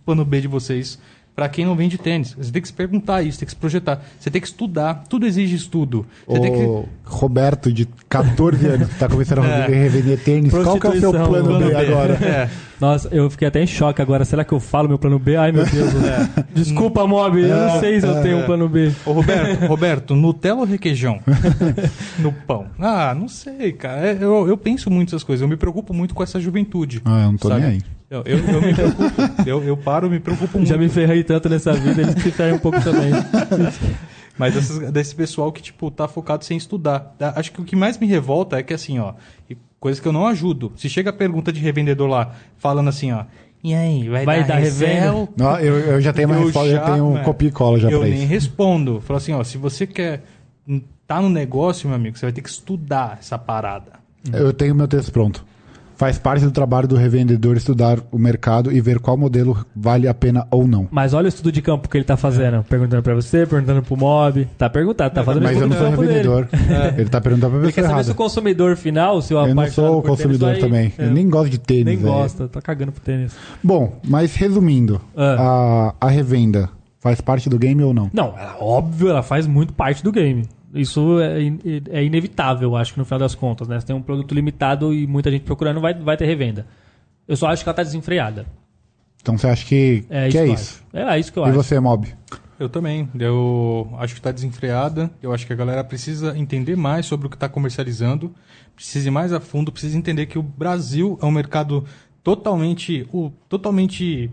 plano B de vocês para quem não vende tênis? Você tem que se perguntar isso, tem que se projetar. Você tem que estudar. Tudo exige estudo. Você tem que... O Roberto, de 14 anos, que tá começando a É. revender tênis, qual que é o seu plano, plano B B. agora? É. Nossa, eu fiquei até em choque agora. Será que eu falo meu plano B? Ai, meu Deus. Desculpa, Mob. Eu não sei se eu tenho um plano B. Ô, Roberto, Roberto, Nutella ou requeijão? no pão. Ah, não sei, cara. É, Eu, eu penso muito essas coisas. Eu me preocupo muito com essa juventude. Ah, eu não tô sabe? nem aí. Eu, eu, eu me preocupo. eu, eu paro, me preocupo muito. Já me ferrei tanto nessa vida, eles se ferram um pouco também. Mas desse pessoal que, tipo, tá focado sem estudar. Tá? Acho que o que mais me revolta é que, assim, ó, e coisa que eu não ajudo. Se chega a pergunta de revendedor lá, falando assim, ó, e aí, vai, Vai dar, dar? Não, eu, eu já tenho uma Eu resposta, eu já, tenho um né, copia e cola já Eu pra nem isso. respondo. Falo assim, ó, se você quer hum, tá no negócio, meu amigo, você vai ter que estudar essa parada. Eu tenho meu texto pronto. Faz parte do trabalho do revendedor estudar o mercado e ver qual modelo vale a pena ou não. Mas olha o estudo de campo que ele tá fazendo. Perguntando pra você, perguntando pro Mob. Tá perguntando, tá fazendo Mas eu não sou revendedor. Ele tá perguntando pra Ele quer saber se o consumidor final, se o Eu não sou tênis consumidor vai- também. É, Eu nem gosto de tênis. nem gosta, tá cagando pro tênis. Bom, mas resumindo, Ah. a, a revenda faz parte do game ou não? Não, ela, óbvio, ela faz muito parte do game. Isso é, é inevitável, acho que no final das contas, né? Você tem um produto limitado e muita gente procurando, vai, vai ter revenda. Eu só acho que ela tá desenfreada. Então você acha que É que isso é que eu isso? acho. É, é isso que eu E acho. você, Mob? Eu também. Eu acho que está desenfreada. Eu acho que a galera precisa entender mais sobre o que está comercializando. Precisa ir mais a fundo. Precisa entender que o Brasil é um mercado totalmente, o, totalmente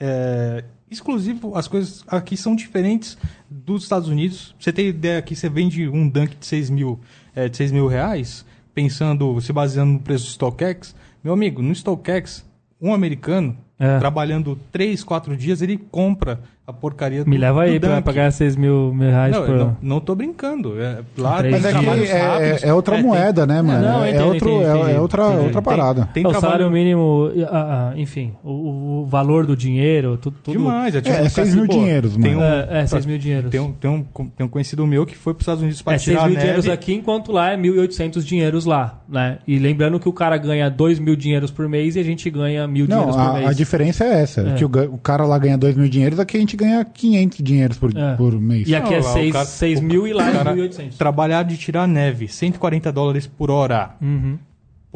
é, exclusivo. As coisas aqui são diferentes dos Estados Unidos. Você tem ideia que você vende um Dunk de 6 mil, é, de 6 mil reais, pensando, se baseando no preço do StockX. Meu amigo, no StockX, um americano É. trabalhando 3, 4 dias, ele compra a porcaria do Me leva aí pra pagar 6 mil, mil reais Não, por... não, não tô brincando. É, lá Mas é tem é, é- é outra É, tem- moeda, né, mano? não, é, entendi, outro, entendi, é, entendi. é outra, Entendi. outra parada. Tem É, o trabalho- salário mínimo, ah, enfim, o, o valor do dinheiro, tu- tudo... Demais. É, tipo, É, um é 6 mil pô, dinheiros, Tem mano. um, É, é 6 mil dinheiros. tem, um, tem, um, tem um conhecido meu que foi para os Estados Unidos para É 6 tirar mil a dinheiros aqui, enquanto lá é 1.800 dinheiros lá, né? E lembrando que o cara ganha 2 mil dinheiros por mês e a gente ganha mil Não, dinheiros por a, mês. a diferença é essa. É. Que o, o cara lá ganha 2 mil dinheiros, aqui a gente ganha 500 dinheiros por, É. por mês. E aqui é lá o 6, cara- 6 o mil e lá é cara 1.800. Trabalhar de tirar neve, 140 dólares por hora. Uhum.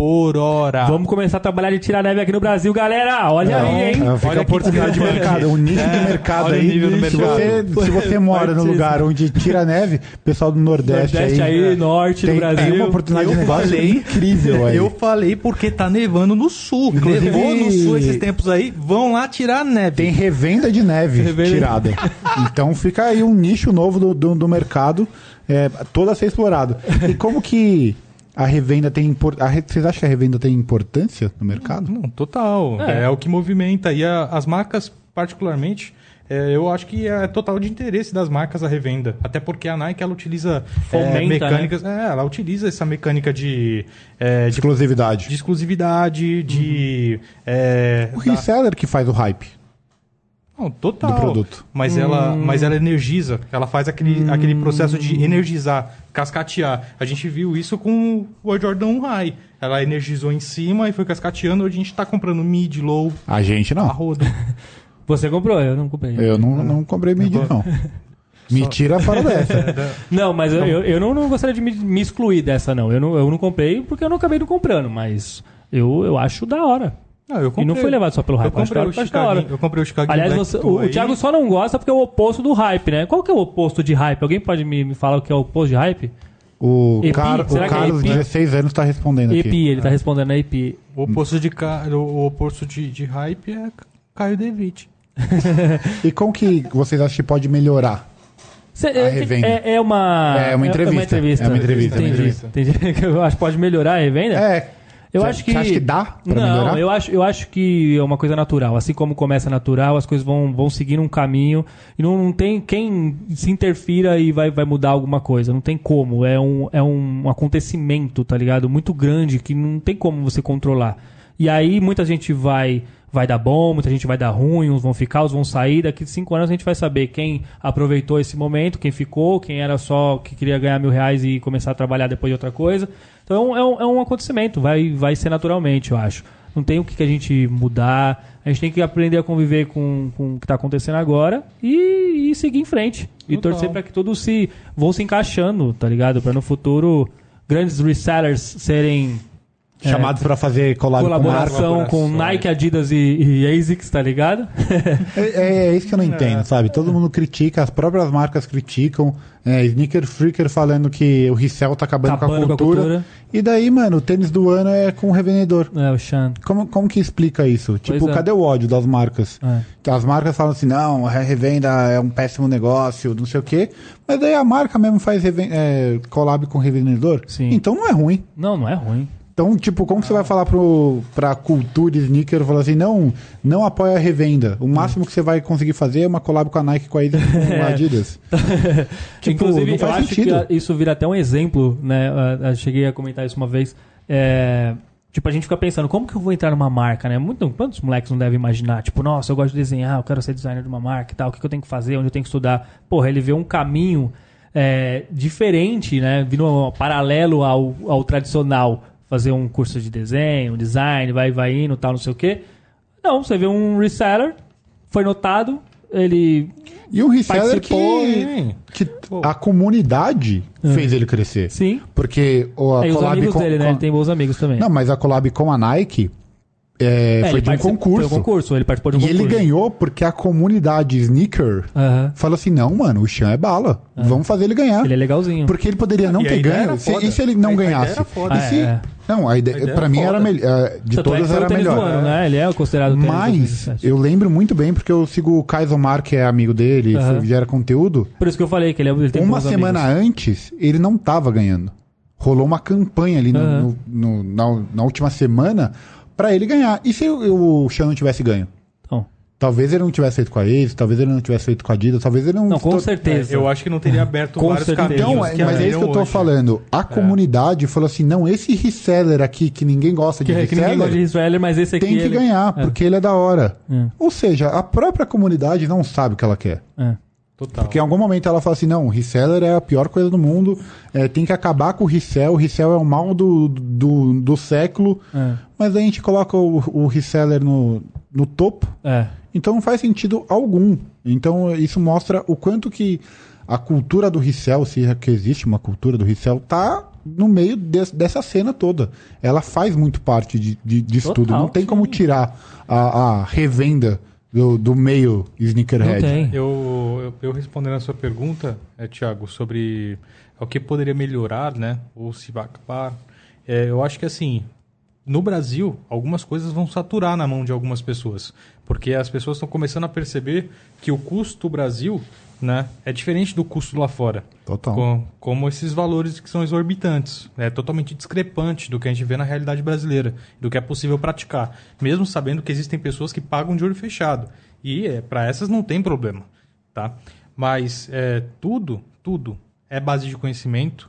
Por hora. Vamos começar a trabalhar de tirar neve aqui no Brasil, galera! Olha Não, aí, hein? é, fica Olha a oportunidade de mercado, o nicho É, de mercado aí. nível do se, mercado. você, se você mora no lugar onde tira neve, pessoal do Nordeste, Nordeste aí, aí, norte tem, do Brasil. tem uma oportunidade de Eu negócio falei- incrível aí. Eu falei porque tá nevando no sul. Inclusive- Nevou no sul esses tempos aí. Vão lá tirar neve. Tem revenda de neve Revenda- tirada. Então fica aí um nicho novo do, do, do mercado, é, todo a ser explorado. E como que a revenda tem impor- a re- Vocês acham que a revenda tem importância no mercado? Não, total. É. É, o que movimenta. E a- as marcas, particularmente, é, eu acho que é total de interesse das marcas a revenda. Até porque a Nike ela utiliza é, Fomenta, né? mecânicas. É, ela utiliza essa mecânica de, é, de, Exclusividade. de exclusividade, de. é, O da- reseller que faz o hype. Não, total. do produto. Mas, ela, mas ela energiza. Ela faz aquele, aquele processo de energizar, cascatear. A gente viu isso com o Jordan 1 High. Ela energizou em cima e foi cascateando. Hoje a gente está comprando mid, low, A gente a não. rodo. Você comprou, eu não comprei. Eu não, não comprei mid, não. Me tira fora dessa. Não, mas eu, eu, eu não, não gostaria de me, me excluir dessa, não. Eu, não. eu não comprei porque eu não acabei não comprando, mas eu, eu acho da hora. Não, eu E não foi levado só pelo eu hype, acho comprei, da- o. Chicago, eu comprei o Chicago Aliás, Black você- o, o. Thiago só não gosta porque é o oposto do hype, né? Qual que é o oposto de hype? Alguém pode me, me falar o que é o oposto de hype? O? Car- o é Carlos, Epi? 16 anos, está respondendo aqui. EPI, ele tá respondendo a EPI. O oposto de, o oposto de, de hype é Caio Devitt. E como que vocês acham que pode melhorar? Cê- A é, revenda. é, é uma. É uma entrevista. entrevista. É uma entrevista, é uma Entendi. entrevista. Entendi. Eu acho que pode melhorar a revenda? É. Eu Você- acho que. Você acha que dá pra não, melhorar? eu acho, eu acho que é uma coisa natural. Assim como começa natural, as coisas vão, vão seguir um caminho. E não, não tem quem se interfira e vai, vai mudar alguma coisa. Não tem como. É um, é um acontecimento, tá ligado? Muito grande que não tem como você controlar. E aí muita gente vai. Vai dar bom, muita gente vai dar ruim, uns vão ficar, uns vão sair. Daqui cinco anos a gente vai saber quem aproveitou esse momento, quem ficou, quem era só que queria ganhar mil reais e começar a trabalhar depois de outra coisa. Então é um, é um acontecimento, vai, vai ser naturalmente, eu acho. Não tem o que, que a gente mudar. A gente tem que aprender a conviver com, com o que está acontecendo agora e, e seguir em frente. E Total. torcer para que todos se vão se encaixando, tá ligado? Para no futuro grandes resellers serem é, Chamados pra fazer collab com colaboração com colaborações. Nike, Adidas e, e ASICS, tá ligado? É, é- é isso que eu não entendo, sabe? Todo mundo critica, as próprias marcas criticam. É, Sneaker Freaker falando que o resell tá acabando, Acabando com, a com a cultura. cultura. E daí, mano, o tênis do ano é com o revendedor. É, o Sean. Como, como que explica isso? Tipo, é. cadê o ódio das marcas? É. As marcas falam assim, não, a revenda é um péssimo negócio, não sei o quê. Mas daí a marca mesmo faz é, collab com o revendedor. Sim. Então não é ruim. Não, não é ruim. Então, tipo, como que você vai falar pro, pra cultura sneaker, falar assim, não, não apoia a revenda. O máximo que você vai conseguir fazer é uma collab com a Nike, com a Adidas, com a Adidas. Tipo, Inclusive, não eu acho sentido. que isso vira até um exemplo, né? Eu- cheguei a comentar isso uma vez. É, Tipo, a gente fica pensando, como que eu vou entrar numa marca, né? Muito, quantos moleques não devem imaginar? Tipo, nossa, eu gosto de desenhar, eu quero ser designer de uma marca e tal, o que, que eu tenho que fazer, onde eu tenho que estudar? Porra, ele vê um caminho é, diferente, né? Vindo paralelo ao, ao tradicional. Fazer um curso de desenho, design, vai, vai indo, tal, não sei o quê. Não, você vê um reseller, foi notado, ele E um reseller que, que a comunidade fez ele crescer. Sim. Porque o, a os collab amigos com, dele, né? Ele tem bons amigos também. Não, mas a collab com a Nike é, É, foi ele de um concurso. Foi um concurso, ele participou de um E concurso. ele ganhou porque a comunidade sneaker Aham. falou assim: não, mano, o Chan é bala. Vamos fazer ele ganhar. Ele é legalzinho. Porque ele poderia não E ter ganho. era Se, e se ele não A ideia ganhasse? era foda. E se- É, é. Não, a ideia, A ideia pra era mim era foda. melhor. De Tanto é todas foi era melhor. ano, né? Ele é considerado Mas 2017. eu lembro muito bem porque eu sigo o Kaisomar, que é amigo dele, Aham. gera conteúdo. Por isso que eu falei que ele, é, ele tem Uma bons semana amigos. antes, ele não tava ganhando. Rolou uma campanha ali no- no- no- na, na última semana pra ele ganhar. E se o, o não tivesse ganho? Talvez ele não tivesse feito com a Ace, talvez ele não tivesse feito com a Adidas, talvez ele não... Não, com certeza. Eu acho que não teria aberto Com vários certeza. caminhos. Então, é- que mas é isso que eu tô hoje. falando. A comunidade falou assim, não, esse reseller aqui, que ninguém gosta de Que, que ninguém reseller, gosta de Israel, mas esse aqui. tem que ele- ganhar, É. porque ele é da hora. É. Ou seja, a própria comunidade não sabe o que ela quer. É. Total. Porque em algum momento ela fala assim, não, o reseller é a pior coisa do mundo, é, tem que acabar com o resell, o resell é o mal do, do, do século, É. mas a gente coloca o, o reseller no, no topo, É. então não faz sentido algum. Então isso mostra o quanto que a cultura do resell, se é que existe uma cultura do resell, tá no meio des- dessa cena toda. Ela faz muito parte de, de, disso Total, tudo. Não tem como sim. tirar a, a revenda do, do meio Não sneakerhead. tem. Eu, eu, eu respondendo a sua pergunta, é, Thiago, sobre o que poderia melhorar, né? Ou se vai acabar. É, eu acho que assim, no Brasil, algumas coisas vão saturar na mão de algumas pessoas. Porque as pessoas estão começando a perceber que o custo Brasil né, é diferente do custo lá fora. Total. Com- como esses valores que são exorbitantes. É totalmente discrepante do que a gente vê na realidade brasileira, do que é possível praticar. Mesmo sabendo que existem pessoas que pagam de olho fechado. E é, para essas não tem problema. Tá? Mas é, tudo, tudo é base de conhecimento.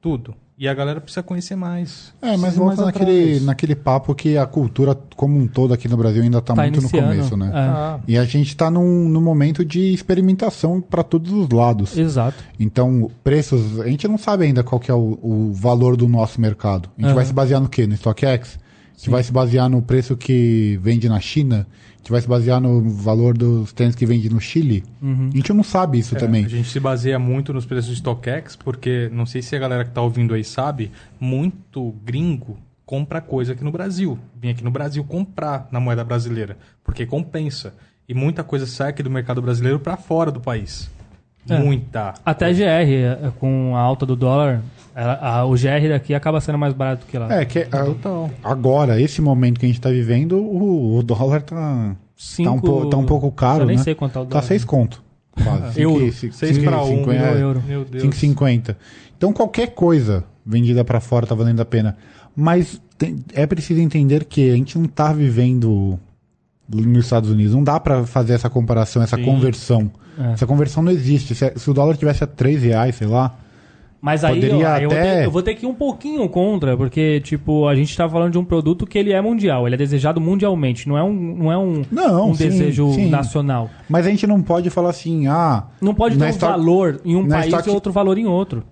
Tudo. E a galera precisa conhecer mais. É, mas mais naquele, naquele papo que a cultura como um todo aqui no Brasil ainda está Tá muito iniciando. no começo, né? É. Ah, E a gente está num, num momento de experimentação para todos os lados. Exato. Então, preços, a gente não sabe ainda qual que é o, o valor do nosso mercado. A gente Aham. vai se basear no quê? No StockX? A gente vai se basear no preço que vende na China? A gente vai se basear no valor dos tênis que vende no Chile? Uhum. A gente não sabe isso É, também. A gente se baseia muito nos preços de StockX, porque não sei se a galera que está ouvindo aí sabe, muito gringo compra coisa aqui no Brasil. Vem aqui no Brasil comprar na moeda brasileira, porque compensa. E muita coisa sai aqui do mercado brasileiro para fora do país. É. Muita. Até GR, é, com a alta do dólar, ela- a- o GR daqui acaba sendo mais barato que lá. É, que a- Total. agora, esse momento que a gente está vivendo, o, o dólar tá, Cinco- tá, um, po- tá um pouco caro, Eu nem né? sei quanto é o Tá dólar. 6 conto. Quase. Euro. Cinco e- cinco- 6 cinco para e 1 cinquenta, é. euro. Meu Deus. 5,50. Então qualquer coisa vendida para fora tá valendo a pena. Mas tem- é preciso entender que a gente não tá vivendo nos Estados Unidos. Não dá para fazer essa comparação, essa Sim. conversão. É. Essa conversão não existe. Se, se o dólar tivesse a 3 reais, sei lá. Mas aí Poderia ó, eu, vou ter, eu vou ter que ir um pouquinho contra, porque, tipo, a gente tá falando de um produto que ele é mundial, ele é desejado mundialmente, não é um, não é um, Não, um sim, desejo sim. nacional. Mas a gente não pode falar assim, ah. Não pode ter um Stock- valor em um na país Stock- e outro valor em outro.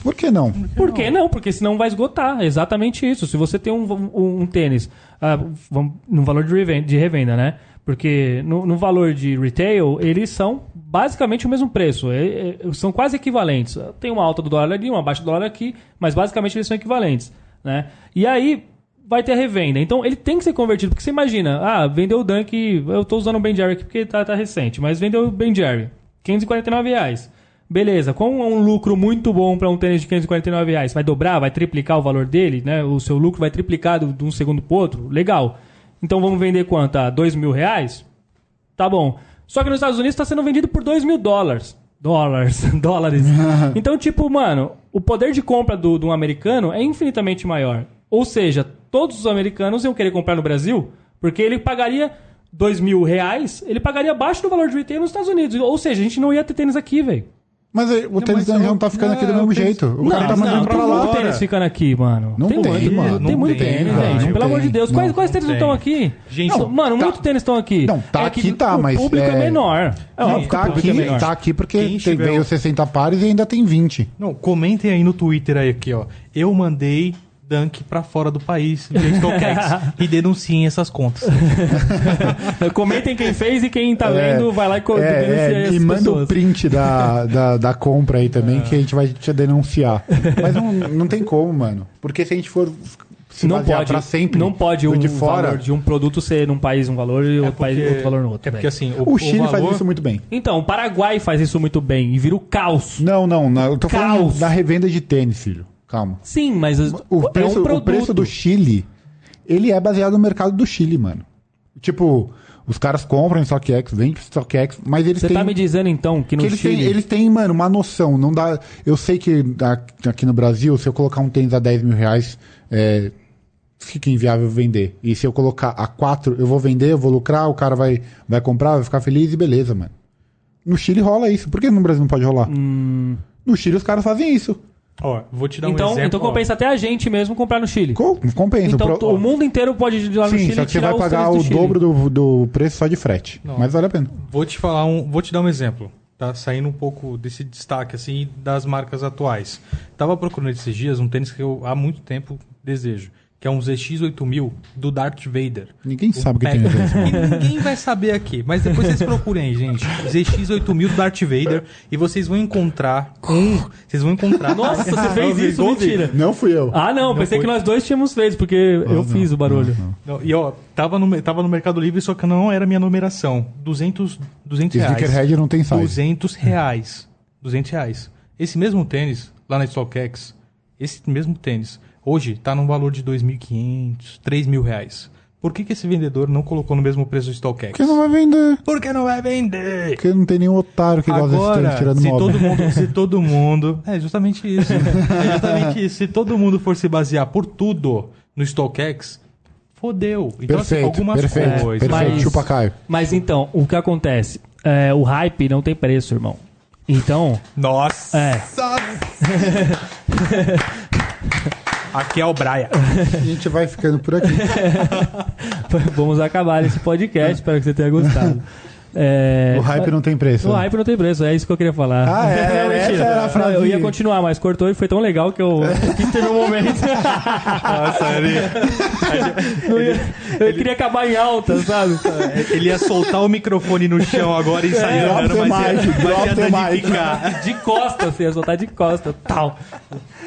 Por que não? Por que não? Porque senão vai esgotar. É exatamente isso. Se você tem um, um, um tênis ah, vamos- no valor de revenda, de revenda, né? Porque no, no valor de retail, eles são basicamente o mesmo preço. É- é- são quase equivalentes. Tem uma alta do dólar ali, uma baixa do dólar aqui, mas basicamente eles são equivalentes. Né? E aí vai ter a revenda. Então ele tem que ser convertido. Porque você imagina, ah, vendeu o Dunk, eu estou usando o Ben Jerry aqui porque tá, tá recente, mas vendeu o Ben Jerry, 549 reais. Beleza, com um lucro muito bom para um tênis de 549 reais, vai dobrar, vai triplicar o valor dele, né? O seu lucro vai triplicar de um segundo para outro, legal. Então vamos vender quanto? A 2 mil reais? Tá bom. Só que nos Estados Unidos está sendo vendido por 2 mil dólares. Dólares, dólares. Então, tipo, mano, o poder de compra do, de um americano é infinitamente maior. Ou seja, todos os americanos iam querer comprar no Brasil, porque ele pagaria 2 mil reais, ele pagaria abaixo do valor de retail nos Estados Unidos. Ou seja, a gente não ia ter tênis aqui, velho. Mas o tênis mas da não tá ficando aqui do mesmo o tênis- jeito. O Não, cara tá não, mandando tem pra muito lá. tênis ficando aqui, mano. Não tem, muito, mano. Tem muito tem, tênis, velho. gente. Pelo amor de tem. Deus. Quais, Não, quais tênis não tem. estão aqui? Gente, Não, mano, tá- muitos tênis estão aqui. Não, tá É aqui, tá, o mas público é, é- menor. É Tá o público aqui, é menor. tá aqui porque tem, veio o- 60 pares e ainda tem 20. Não, comentem aí no Twitter aí aqui, ó. Eu mandei Dunk pra fora do país, e denunciem essas contas. Comentem quem fez e quem tá É, vendo vai lá e co- denuncia É, é, e manda o print da, da, da compra aí também, que a gente vai te denunciar. Mas não, não tem como, mano. Porque se a gente for se Não pode, pra sempre não pode um de fora, valor de um produto ser num país um valor e outro, país, outro valor no outro. É porque assim, o, o Chile valor, faz isso muito bem. Então, o Paraguai faz isso muito bem e vira o caos. Não, não, não eu tô falando Caos. da revenda de tênis, filho. Calma. Sim, mas as- O é preço, um produto. o preço do Chile, ele é baseado no mercado do Chile, mano. Tipo, os caras compram em StockX, vendem em StockX, mas eles Você têm... tá me dizendo então que no que eles, Chile... têm, eles têm, mano, uma noção. Não dá. Eu sei que aqui no Brasil, se eu colocar um tênis a 10 mil reais, é, fica inviável vender. E se eu colocar a 4, eu vou vender, eu vou lucrar, o cara vai, vai comprar, vai ficar feliz e beleza, mano. No Chile rola isso. Por que no Brasil não pode rolar? No Chile os caras fazem isso. Ó, vou te dar um Então, exemplo. então compensa até a gente mesmo comprar no Chile. Co- Compensa. Então Pro- o mundo inteiro pode ir lá no Sim, Chile só que você tirar vai pagar o do dobro do, do preço só de frete. Não. Mas vale a pena. Vou te falar um, vou te dar um exemplo, tá? Saindo um pouco desse destaque assim das marcas atuais. Tava procurando esses dias um tênis que eu há muito tempo desejo, que é um ZX8000 do Darth Vader. Ninguém sabe o que tem a. Ninguém vai saber aqui, mas depois vocês procurem aí, gente. ZX8000 do Darth Vader e vocês vão encontrar um, vocês vão encontrar Nossa, você fez isso? Mentira. Não fui eu. Ah, não, pensei foi. que nós dois tínhamos feito, porque eu não, fiz o barulho. não, não. Não, e ó, tava no, tava no Mercado Livre, só que não era minha numeração. 200, 200 reais. Sneakerhead não tem size. 200 reais. 200 reais. Esse mesmo tênis, lá na StockX, esse mesmo tênis, hoje tá num valor de 2.500, 3 mil reais. Por que, que esse vendedor não colocou no mesmo preço do StockX? Porque não vai vender. Por que não vai vender? Porque não tem nenhum otário que gosta Agora, tênis tirando se moda. todo, mundo, se todo mundo... É justamente isso. É justamente isso. Se todo mundo for se basear por tudo no StockX, fodeu. Então, assim, Perfeito, algumas perfeito, coisas... perfeito. mas- Chupa Caio. Mas então, o que acontece? É, o hype não tem preço, irmão. Então, Nossa! É. Aqui é o Braia. A gente vai ficando por aqui. vamos acabar esse podcast. Espero que você tenha gostado. É, O hype não tem preço. O né? hype não tem preço, é isso que eu queria falar. Ah, é? A Não, frase. Eu ia continuar, mas cortou e foi tão legal que eu quis ter um momento. Nossa, ele, Não ia- eu queria acabar em alta, sabe? ele ia soltar o microfone no chão agora e sair drop andando, the mas ia, mic, mas ia. De costa, assim, ia soltar de costa, tal.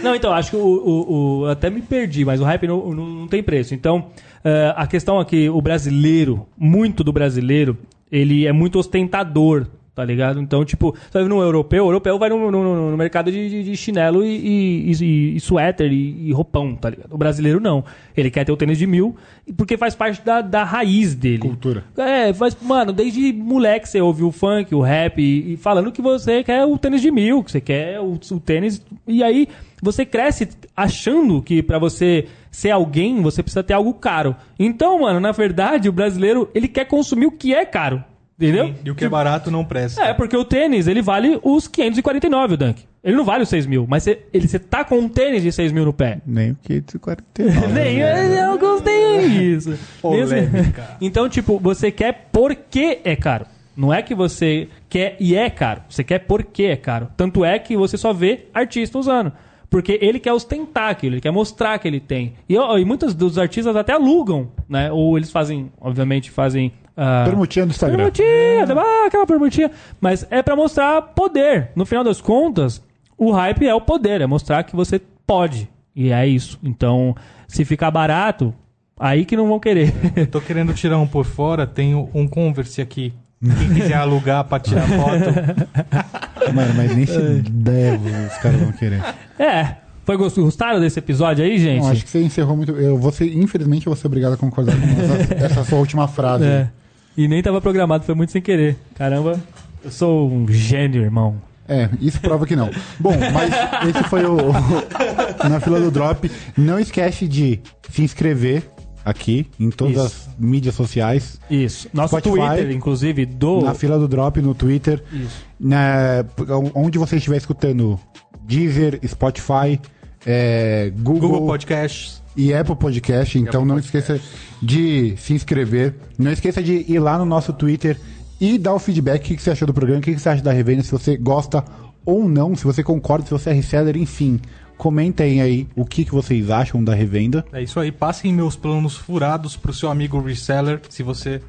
Não, então, acho que o, o- o- até me perdi, mas o hype não, não- não tem preço. Então, eh, a questão aqui, o brasileiro, muito do brasileiro, ele é muito ostentador, tá ligado? Então, tipo, você vai no europeu, o europeu vai no, no- no mercado de, de- de chinelo e, e, e- e suéter e, e roupão, tá ligado? O brasileiro não. Ele quer ter o tênis de mil, porque faz parte da, da raiz dele. Cultura. É, mas, mano, desde moleque você ouviu o funk, o rap, e, e falando que você quer o tênis de mil, que você quer o, o tênis. E aí você cresce achando que pra você ser alguém, você precisa ter algo caro. Então, mano, na verdade, o brasileiro, ele quer consumir o que é caro. Entendeu? E o que é barato não presta. É, porque o tênis, ele vale os 549, o Dunk. Ele não vale os 6 mil, mas você, ele, você tá com um tênis de 6 mil no pé. Nem o 549. Nem eu, alguns têm isso. Polêmica. Então, tipo, você quer porque é caro. Não é que você quer e é caro. Você quer porque é caro. Tanto é que você só vê artista usando. Porque ele quer ostentar aquilo, ele quer mostrar que ele tem. E, e muitos dos artistas até alugam, né? Ou eles fazem, obviamente, fazem. ah, Permutinha do Instagram. Permutinha, ah, aquela permutinha. Mas é pra mostrar poder. No final das contas, o hype é o poder, é mostrar que você pode. E é isso. Então, se ficar barato, aí que não vão querer. Tô querendo tirar um por fora, tenho um Converse aqui. Quem quiser alugar pra tirar foto. Mano, mas nem se deve os caras vão querer. é. Foi gost- gostaram desse episódio aí, gente? Não, acho que você encerrou muito. Eu vou ser, infelizmente, eu vou ser obrigado a concordar com essa, essa sua última frase. É. E nem tava programado, foi muito sem querer. Caramba, eu sou um gênio, irmão. É, isso prova que não. Bom, mas esse foi o, o- na fila do drop. Não esquece de se inscrever aqui em todas Isso. as mídias sociais. Isso. Nosso Spotify, Twitter, inclusive, do. Na fila do drop no Twitter. Isso. Na, onde você estiver escutando Deezer, Spotify, é, Google, Google Podcasts. e Apple Podcast. Então Apple não Podcast. esqueça de se inscrever. Não esqueça de ir lá no nosso Twitter e dar o feedback. O que você achou do programa? O que que você acha da revenda? Se você gosta ou não, se você concorda, se você é reseller, enfim. Comentem aí o que, que vocês acham da revenda. É isso aí. Passem meus planos furados pro seu amigo reseller, se você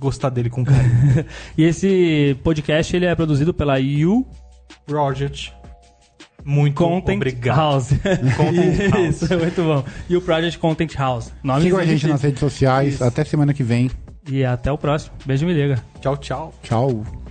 gostar dele com carinho. E esse podcast ele é produzido pela You Roger, muito Content obrigado. House. Content House. Isso, é muito bom. E o Project Content House. Nome Sigam a gente nas redes sociais. Isso. Até semana que vem. E até o próximo. Beijo, me liga. Tchau, tchau. Tchau.